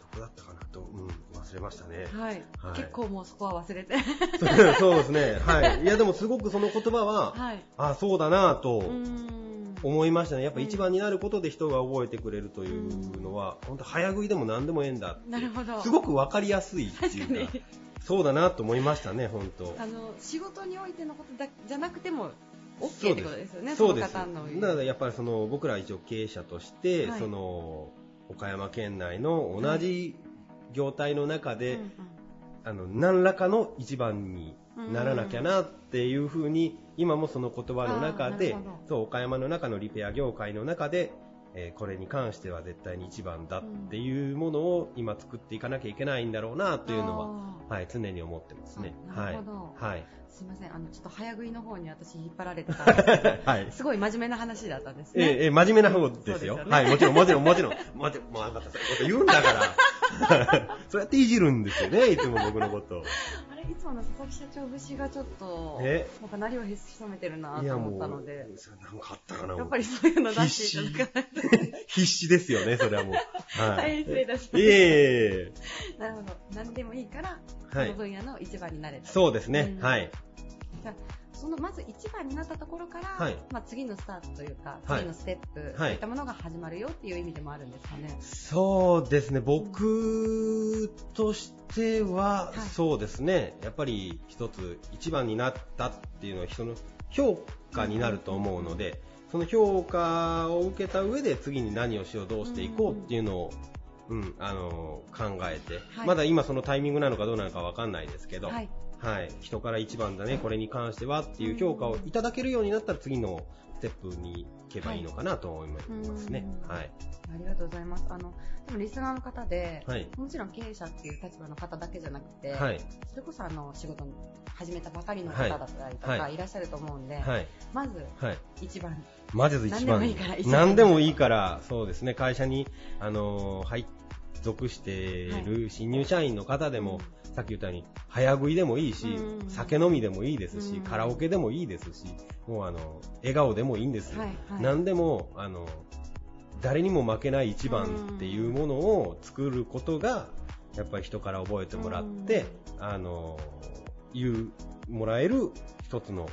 どこだったかなと、うん、忘れましたね。はい、はい。結構もうそこは忘れて。そうですね。はい。いや、でもすごくその言葉は、はい。あ、そうだなとうーん思いましたね。やっぱ一番になることで人が覚えてくれるというのは、本当早食いでも何でもええんだって。なるほど。すごくわかりやすいっていう。か、そうだなと思いましたね、本当。あの仕事においてのことだじゃなくても OK ってことですよねそうです。の方の言う。だからやっぱりその僕ら一応経営者として、はい。その岡山県内の同じ業態の中で、うんうん。あの何らかの一番にならなきゃなっていうふうに、今もその言葉の中でそう岡山の中のリペア業界の中で、えーこれに関しては絶対に一番だっていうものを今作っていかなきゃいけないんだろうなというのは、はい、常に思ってますね。あなるほどはい。はい。すいませんあのちょっと早食いの方に私引っ張られてたんですけどはいすごい真面目な話だったんですえねえええ真面目な方ですよ。そうねはい、もちろん、もちろん、もちろん。待って、もうあなたそういうこと言うんだから。そうやっていじるんですよね、いつも僕のこと。あれいつもの佐々木社長節がちょっとえ？なんかなりを潜めてるなと思ったので。なんかあったかな。やっぱりそういうの出していただかないと。必死。ですよね、それはもう。は大変失礼いたしましたいえいえ。なるほど。何でもいいから、はい。その分野の一番になれた。そうですね、ん。はい。じゃあそのまず一番になったところから、はい。まあ、次のスタートというかはい。次のステップ、はい。そういったものが始まるよっていう意味でもあるんですかね。そうですね、僕としては、そうですね、やっぱり一つ一番になったっていうのは人の評価になると思うので、その評価を受けた上で次に何をしよう、どうしていこうっていうのを、うん、あの、考えて、はい。まだ今そのタイミングなのかどうなのかわかんないですけど、はいはい、人から一番だね、これに関してはっていう評価をいただけるようになったら次のステップに行けばいいのかなと思いますね。はい。ありがとうございます。あの、でもリスナーの方で、はい。もちろん経営者っていう立場の方だけじゃなくて、はい。それこそあの仕事に始めたばかりの方だったりとか、はい。い、らっしゃると思うんで、はい。まずはい。一番、まず一番。何でもいいから何でもいいから、そうですね、会社に、あのーはい、属してい。る新入社員の方でも、さっき言ったように、早食いでもいいし、うん酒飲みでもいいですし、うんカラオケでもいいですし、もうあの、笑顔でもいいんです。はいはい何でも、あの、誰にも負けない一番っていうものを作ることが、やっぱり人から覚えてもらって、あの、言う、もらえる一つの、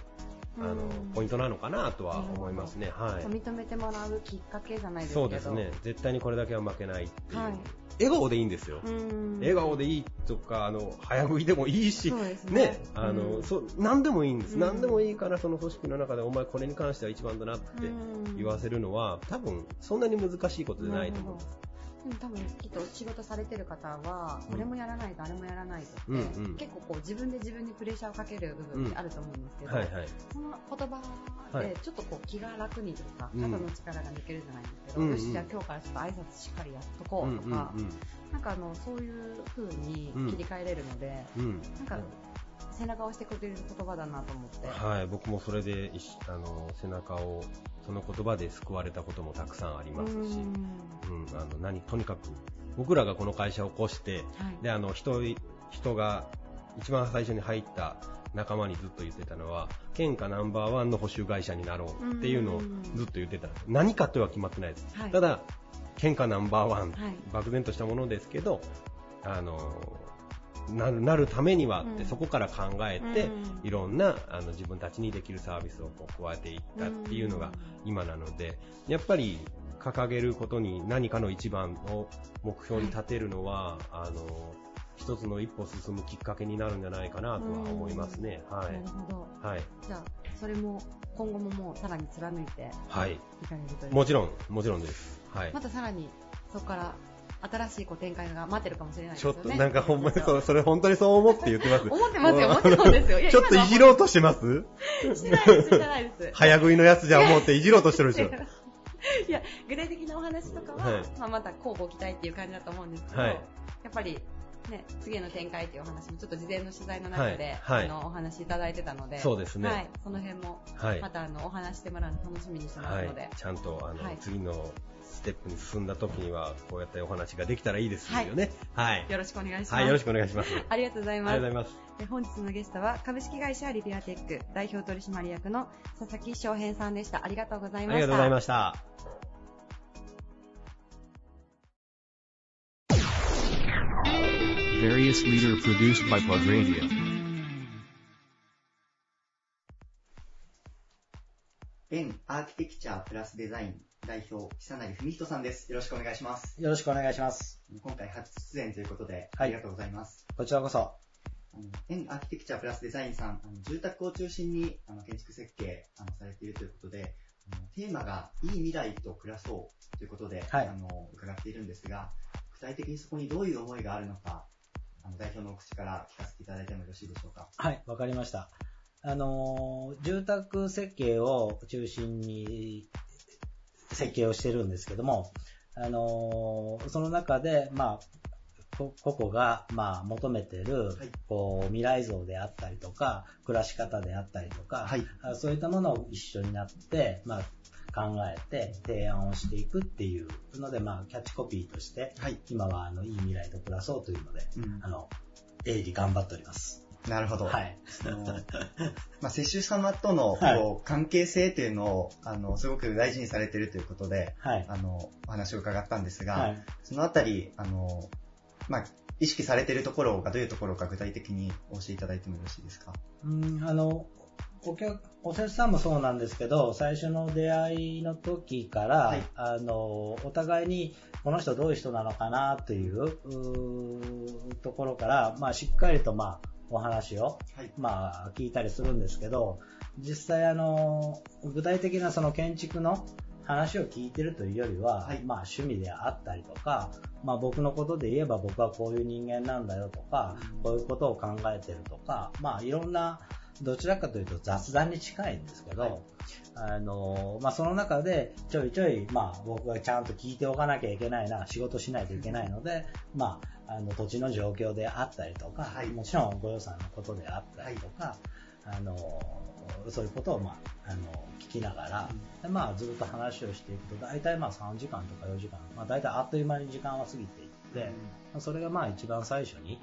あの、ポイントなのかなとは思いますね。はい。認めてもらうきっかけじゃないですけど。そうですね。絶対にこれだけは負けないっていう。はい笑顔でいいんですよ。うん笑顔でいいとか、あの、早食いでもいいし、ねね、あの、うんそう、何でもいいんです。うん何でもいいから、その組織の中で、お前これに関しては一番だなってうん言わせるのは、多分、そんなに難しいことじゃないと思う。でも多分きっと仕事されてる方は、これもやらないとあれもやらないとって、うんうん。結構こう自分で自分にプレッシャーをかける部分ってあると思うんですけど、はいはい。その言葉はい。でちょっとこう気が楽にというか、うん。肩の力が抜けるじゃないんですけど、うんうん。よしじゃあ今日からちょっと挨拶しっかりやっとこうとか、うんうんなんかあのそういう風に切り替えれるので、うん。うんなんか背中を押してくれる言葉だなと思って。はい、僕もそれであの背中をその言葉で救われたこともたくさんありますし、うん。うん、あの何とにかく僕らがこの会社を起こして、はい。であの人人が一番最初に入った仲間にずっと言ってたのは県下ナンバーワンの補修会社になろうっていうのをずっと言ってた何かとは決まってないです、はい。ただ県下ナンバーワン、はい。漠然としたものですけどあのなるなるためにはって、うんそこから考えて、うんいろんなあの自分たちにできるサービスをこう加えていったっていうのが今なので、やっぱり掲げることに何かの一番の目標に立てるのは、あの、一つの一歩進むきっかけになるんじゃないかなとは思いますね。はなるい。ほど。はい。じゃあ、それも今後ももうさらに貫いてはい。いかれるという。もちろん、もちろんです。はいま。たさらにそこから新しいこう展開が待ってるかもしれないですちょよね。っとなんかほんまにそ、それ本当にそう思って言ってます。思ってますよもちろんですよいやちょっといじろうとしてます？してないです、してないです。早食いのやつじゃ思っていじろうとしてるでしょ。いや、具体的なお話とかは、はいまあ、また交互期待っていう感じだと思うんですけど、はいやっぱり、ね、次の展開っていうお話もちょっと事前の取材の中で、はいはいあのお話いただいてたので、そうですねはい、その辺も、はいまたあのお話してもらうの楽しみにしてまはいすので、。ちゃんと、あの、はい次のステップに進んだ時には、こうやってお話ができたらいいですよね。はい。よろしくお願いします。はい、よろしくお願いします。ありがとうございます。本日のゲストは株式会社リペアテック代表取締役の佐々木翔平さんでした。ありがとうございました。ありがとうございました。Various leader produced by Plug Radio. エンアーキテクチャプラスデザイン代表、久成文人さんです。よろしくお願いします。よろしくお願いします。今回初出演ということで、はいありがとうございます。こちらこそ。あのエンアーキテクチャプラスデザインさん、あの住宅を中心にあの建築設計あのされているということで、あのテーマがいい未来と暮らそうということで、はいあの伺っているんですが、具体的にそこにどういう思いがあるのか、あの代表のお口から聞かせていただいてもよろしいでしょうか？はい、わかりました。あのー、住宅設計を中心に設計をしてるんですけども、あのーその中で、まあ、こ個々が、まあ、求めてる、こう、未来像であったりとか、暮らし方であったりとか、あそういったものを一緒になって、まあ、考えて提案をしていくっていうので、まあ、キャッチコピーとして、今は、あの、いい未来と暮らそうというので、あの、鋭利頑張っております。なるほど。はい。その まあ、接種様とのはい。こう関係性というのを、あの、すごく大事にされているということで、はい。あの、お話を伺ったんですが、はい。そのあたり、あの、まあ、意識されているところがどういうところか具体的にお教えいただいてもよろしいですか？うん、あの、お客、おせさんもそうなんですけど、最初の出会いの時から、あの、お互いにこの人どういう人なのかなというところから、まあ、しっかりと、まあ、お話を、まあ、聞いたりするんですけど、実際、あの、具体的なその建築の話を聞いてるというよりは、まあ、趣味であったりとか、まあ、僕のことで言えば僕はこういう人間なんだよとか、こういうことを考えてるとか、まあ、いろんな、どちらかというと雑談に近いんですけど、あの、まあ、その中でちょいちょい、まあ、僕がちゃんと聞いておかなきゃいけないな、仕事しないといけないので、まあ、あの、土地の状況であったりとか、もちろんご予算のことであったりとか、あの、そういうことを、まあ、あの、聞きながら、でまあ、ずっと話をしていくと、大体まあ3時間とか4時間、まあ、大体あっという間に時間は過ぎていって、まあそれがまあ一番最初に、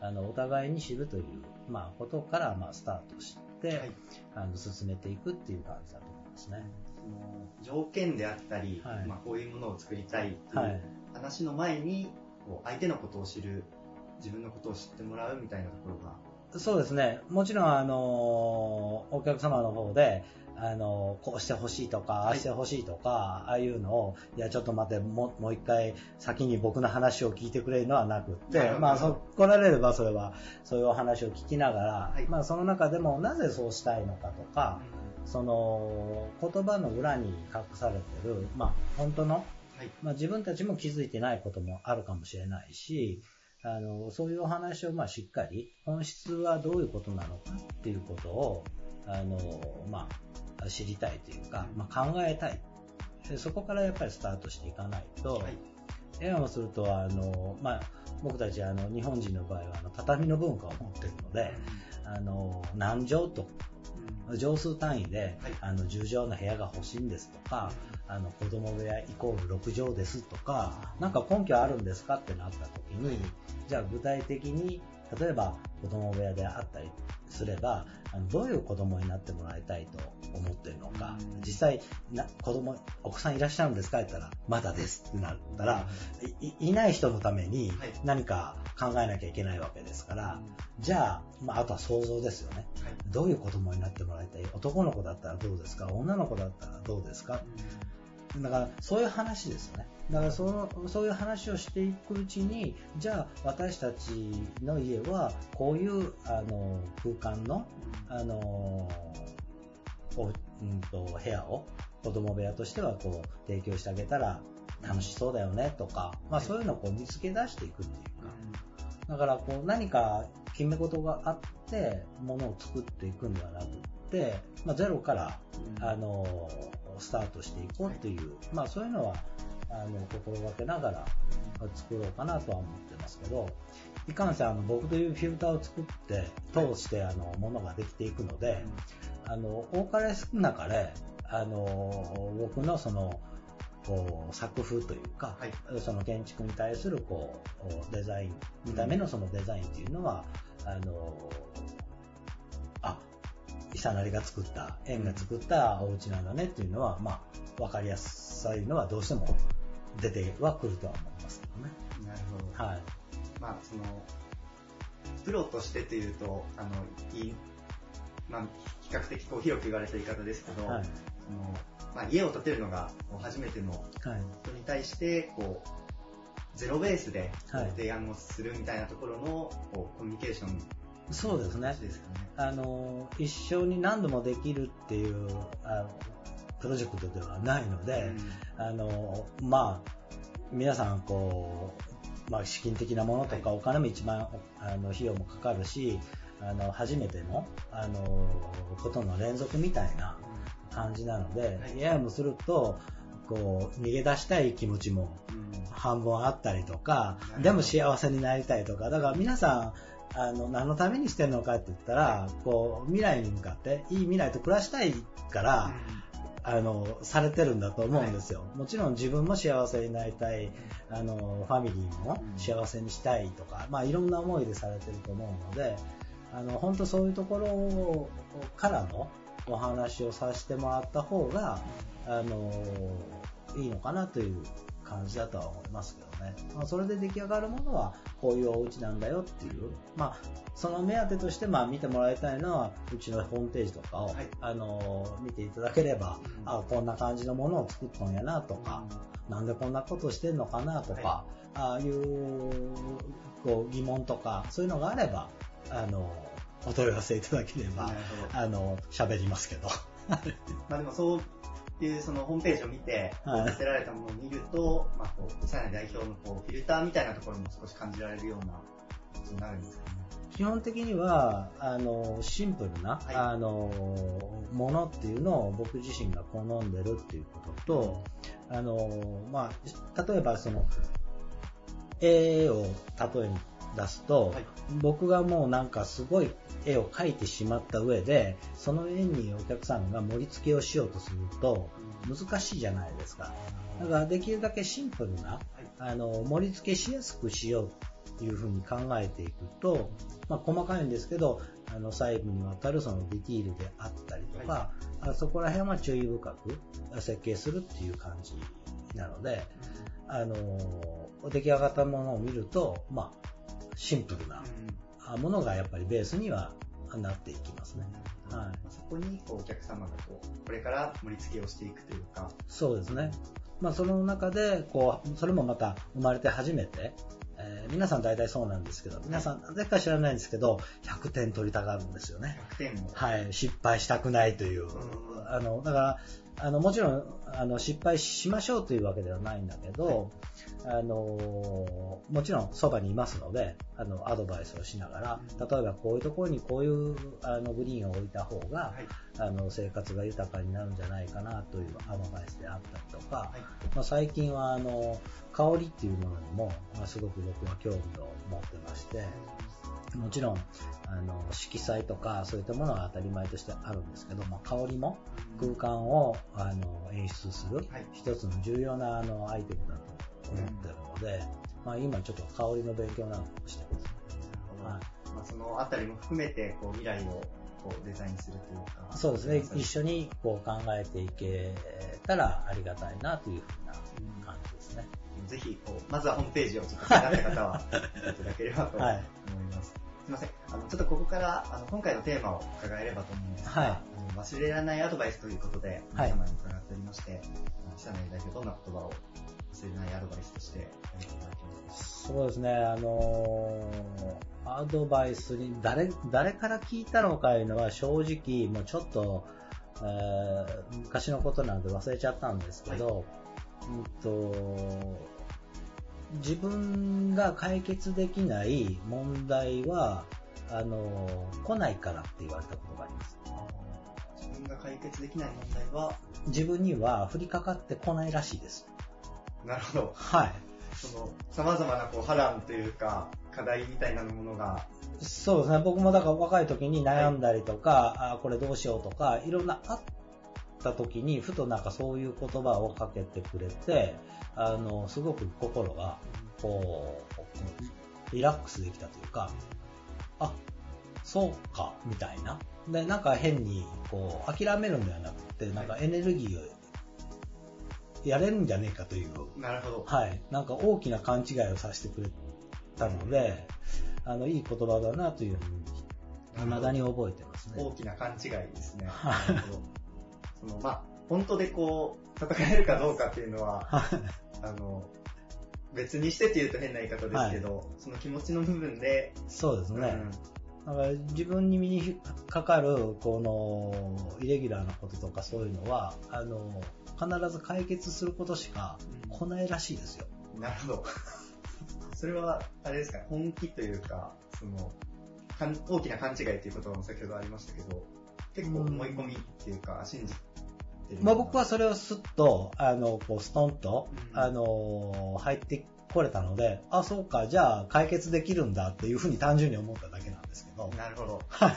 あの、お互いに知るという、まあ、ことから、まあ、スタートして、あの、進めていくっていう感じだと思いますね。その条件であったり、はいまあ、こういうものを作りたいってはいいう話の前に、こう相手のことを知る、自分のことを知ってもらうみたいなところが、そうですね。もちろん、あの、お客様の方で、あの、こうしてほしいとか、ああしてほしいとか、ああいうのを、いや、ちょっと待って、もうもう一回先に僕の話を聞いてくれるのはなくって、まあ、そ、来られればそれは、そういうお話を聞きながら、まあ、その中でもなぜそうしたいのかとか、その、言葉の裏に隠されてる、まあ、本当の、まあ、自分たちも気づいてないこともあるかもしれないし、あの、そういうお話をまあしっかり、本質はどういうことなのかっていうことを、あの、まあ、知りたいというか、まあ、考えたい。でそこからやっぱりスタートしていかないと、映画をすると、あの、まあ、僕たちあの、日本人の場合はあの畳の文化を持ってるので、あの、何畳と、畳数単位で、あの、10畳の部屋が欲しいんですとか、あの、子供部屋イコール6畳ですとか、なんか根拠あるんですかってなった時に、じゃあ具体的に、例えば子供部屋であったりすれば、あのどういう子供になってもらいたいと思ってるのか、実際な、子供、お子さんいらっしゃるんですか？って言ったら、まだですってなったら、いない人のために何か考えなきゃいけないわけですから、じゃあ、まあ、あとは想像ですよね。どういう子供になってもらいたい？男の子だったらどうですか？女の子だったらどうですか、だからそういう話ですよね。だからそのそういう話をしていくうちに、じゃあ私たちの家はこういうあの空間のあのおうんと部屋を子供部屋としてはこう提供してあげたら楽しそうだよねとか、まあ、そういうのをこう見つけ出していくっていうか、だからこう何か決め事があってものを作っていくんではなくって、まあ、ゼロから、あのスタートしていこうっていう、まあ、そういうのはあの心がけながら作ろうかなとは思ってますけどいかんせんあの僕というフィルターを作って通してあのものができていくので、あの多かれ少なかれあの僕のそのこう作風というか、その建築に対するこうデザイン見た目のそのデザインというのは、あのあイサナリが作った円が作ったお家なんだねっていうのは、まあ、分かりやすいのはどうしても出てはくるとは思いますけどね。なるほど。はい。まあ、その、プロとしてというと、あの、いい、まあ、比較的こう広く言われた言い方ですけど、はいそのまあ、家を建てるのが初めてのはい。人に対して、こう、ゼロベースで提案をするみたいなところの、こうコミュニケーションそうですね。ですかね。あの、一生に何度もできるっていう、あのプロジェクトではないので、あの、まあ、皆さん、こう、まあ、資金的なものとか、お金も一番、あの、費用もかかるし、あの、初めての、あの、ことの連続みたいな感じなので、ややもすると、こう、逃げ出したい気持ちも半分あったりとか、でも幸せになりたいとか、だから皆さん、あの、何のためにしてるのかって言ったら、こう、未来に向かって、いい未来と暮らしたいから、あの、されてるんだと思うんですよ。もちろん自分も幸せになりたい、あの、ファミリーも幸せにしたいとか、まあいろんな思いでされてると思うので、あの、本当そういうところからのお話をさせてもらった方が、あの、いいのかなという感じだとは思いますけどね。まあ、それで出来上がるものは、こういうお家なんだよっていう、まあ、その目当てとして、まあ、見てもらいたいのは、うちのホームページとかを、あの、見ていただければ、あこんな感じのものを作ったんやなとか、なんでこんなことしてんのかなとか、ああいう、こう、疑問とか、そういうのがあれば、あの、お問い合わせいただければ、あの、喋りますけど。まあでもそういうそのホームページを見て、はい。見せられたものを見ると、まあこう、さらに代表のこう、フィルターみたいなところも少し感じられるようなことになるんですかね。基本的には、あの、シンプルな、あの、ものっていうのを僕自身が好んでるっていうことと、あの、まあ、例えばその、絵を例えに出すと、僕がもうなんかすごい絵を描いてしまった上で、その絵にお客さんが盛り付けをしようとすると、難しいじゃないですか。だからできるだけシンプルな、あの、盛り付けしやすくしようというふうに考えていくと、まあ、細かいんですけど、あの、細部にわたるそのディティールであったりとか、あそこら辺は注意深く設計するっていう感じなので、あの、出来上がったものを見ると、まあ、シンプルなあものがやっぱりベースにはなっていきますね。はい。そこにこうお客様がこう、これから盛り付けをしていくというか、そうですね。まあ、その中で、こう、それもまた生まれて初めて、えー皆さん大体そうなんですけど、皆さん、なぜか知らないんですけど、100点取りたがるんですよね。100点も。はい、失敗したくないという。あの、だから、あの、もちろん、あの、失敗しましょうというわけではないんだけど、あの、もちろんそばにいますので、あの、アドバイスをしながら、例えばこういうところにこういう、あの、グリーンを置いた方が、あの、生活が豊かになるんじゃないかなというアドバイスであったりとか、まあ、最近は、あの、香りっていうものにも、まあ、すごく僕は興味を持ってまして、もちろん、あの、色彩とかそういったものは当たり前としてあるんですけど、まあ、香りも空間をあの演出する一つの重要なあのアイテムだと思ってるので、まあ、今ちょっと香りの勉強なんかもしてます。はいまあ、そのあたりも含めてこう未来をこうデザインするというか。そうですね。一緒にこう考えていけたらありがたいなというふうな感じですね。ぜひこう、まずはホームページをちょっと気になった方は、いただければと思いはいます。すみません。あの、ちょっとここから、あの、今回のテーマを伺えればと思うんですが、はい忘れられないアドバイスということで、はい皆様に伺っておりまして、久成代表どんな言葉を忘れないアドバイスとして挙げていただけますそうですね、あのーアドバイスに誰、誰から聞いたのかいうのは正直、もうちょっと、えー昔のことなんで忘れちゃったんですけど、うんと、自分が解決できない問題は、あのー来ないからって言われたことがあります。自分が解決できない問題は、自分には降りかかってこないらしいです。なるほど。はい。その、様々なこう波乱というか、課題みたいなものが、そうですね、僕もだから若い時に悩んだりとか、あこれどうしようとか、いろんなあった時に、ふとなんかそういう言葉をかけてくれて、あの、すごく心が、こう、リラックスできたというか、あ、そうか、みたいな。で、なんか変に、こう、諦めるんではなくて、なんかエネルギーをやれるんじゃねえかという、なるほど。はい。なんか大きな勘違いをさせてくれたので、あの、いい言葉だなというふうに、未だに覚えてますね。大きな勘違いですね。はいなるほど。その、まあ、本当でこう、戦えるかどうかっていうのは、あの、別にしてって言うと変な言い方ですけど、その気持ちの部分で、そうですね。うんだから自分に身にかかる、この、イレギュラーなこととかそういうのは、あの、必ず解決することしか来ないらしいですよ。なるほど。それは、あれですか、本気というか、その、大きな勘違いという言葉も先ほどありましたけど、結構思い込みっていうか、信じてる。まあ僕はそれをスッと、あの、こう、ストンと、うんあの、入ってこれたので、あ、そうか、じゃあ解決できるんだっていうふうに単純に思っただけなんですけど。なるほど。はい。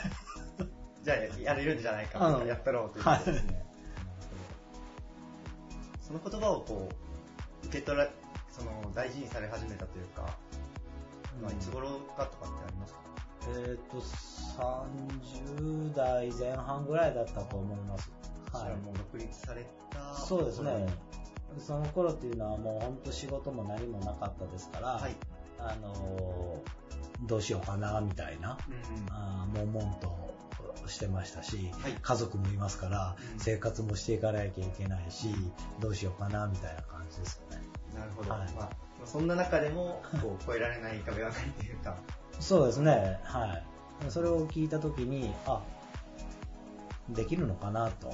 じゃあ、やれるんじゃないか、やったろうということですね。その言葉をこう、受け取ら、その、大事にされ始めたというか、まあ、いつ頃かとかってありますか？えっ、と、30代前半ぐらいだったと思います。はい。もう独立されたそうですね。その頃っていうのはもう本当仕事も何もなかったですから、はい。あのーどうしようかなみたいな、うんあー悶々としてましたし、はい家族もいますから、うん生活もしていかなきゃいけないし、どうしようかなみたいな感じですよね。なるほど。はいまあ、そんな中でも、こう、越えられない壁はないというか、そうですね、はい。それを聞いたときに、あ、できるのかなと。うん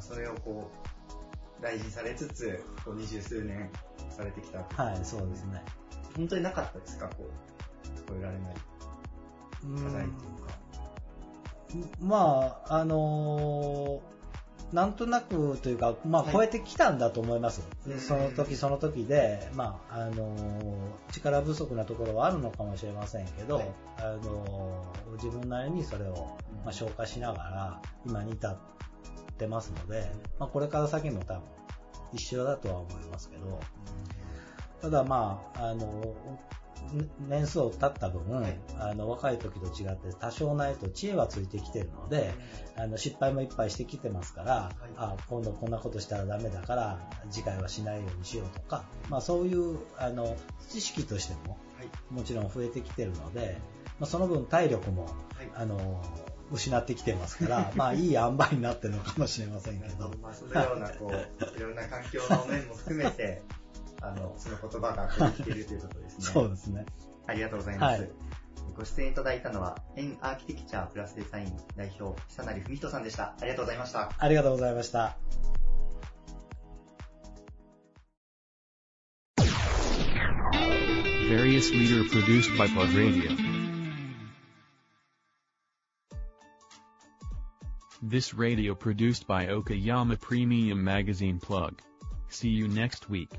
それをこう、大事にされつつ、こう、二十数年されてきた。はい、そうですね。本当になかったですか？こう、越えられない課題っていうか。まあ、あのーなんとなくというか、まあ、はい。超えてきたんだと思います。うん。その時その時で、まあ、あのー力不足なところはあるのかもしれませんけど、はい。あのー自分なりにそれを、まあ、消化しながら、今に至ってますので、まあ、これから先も多分、一緒だとは思いますけど、ただまあ、あの、ね年数を経った分、はいあの、若い時と違って多少ないと知恵はついてきてるので、あの、失敗もいっぱいしてきてますから、あ、今度こんなことしたらダメだから、次回はしないようにしようとか、まあそういう、あの、知識としても、はい。もちろん増えてきてるので、まあその分体力も、はい。あの、失ってきてますから、まあいい塩梅になってるのかもしれませんけど。まあ、そのような、こう、いろんな環境の面も含めて、あの、その言葉がこう生きているということですね。そうですね。ありがとうございます。はいご出演いただいたのは、エンアーキテクチャープラスデザイン代表、久成文人さんでした。ありがとうございました。ありがとうございました。Various leader produced by Plug Radio. This radio produced by Okayama Premium Magazine Plug. See you next week.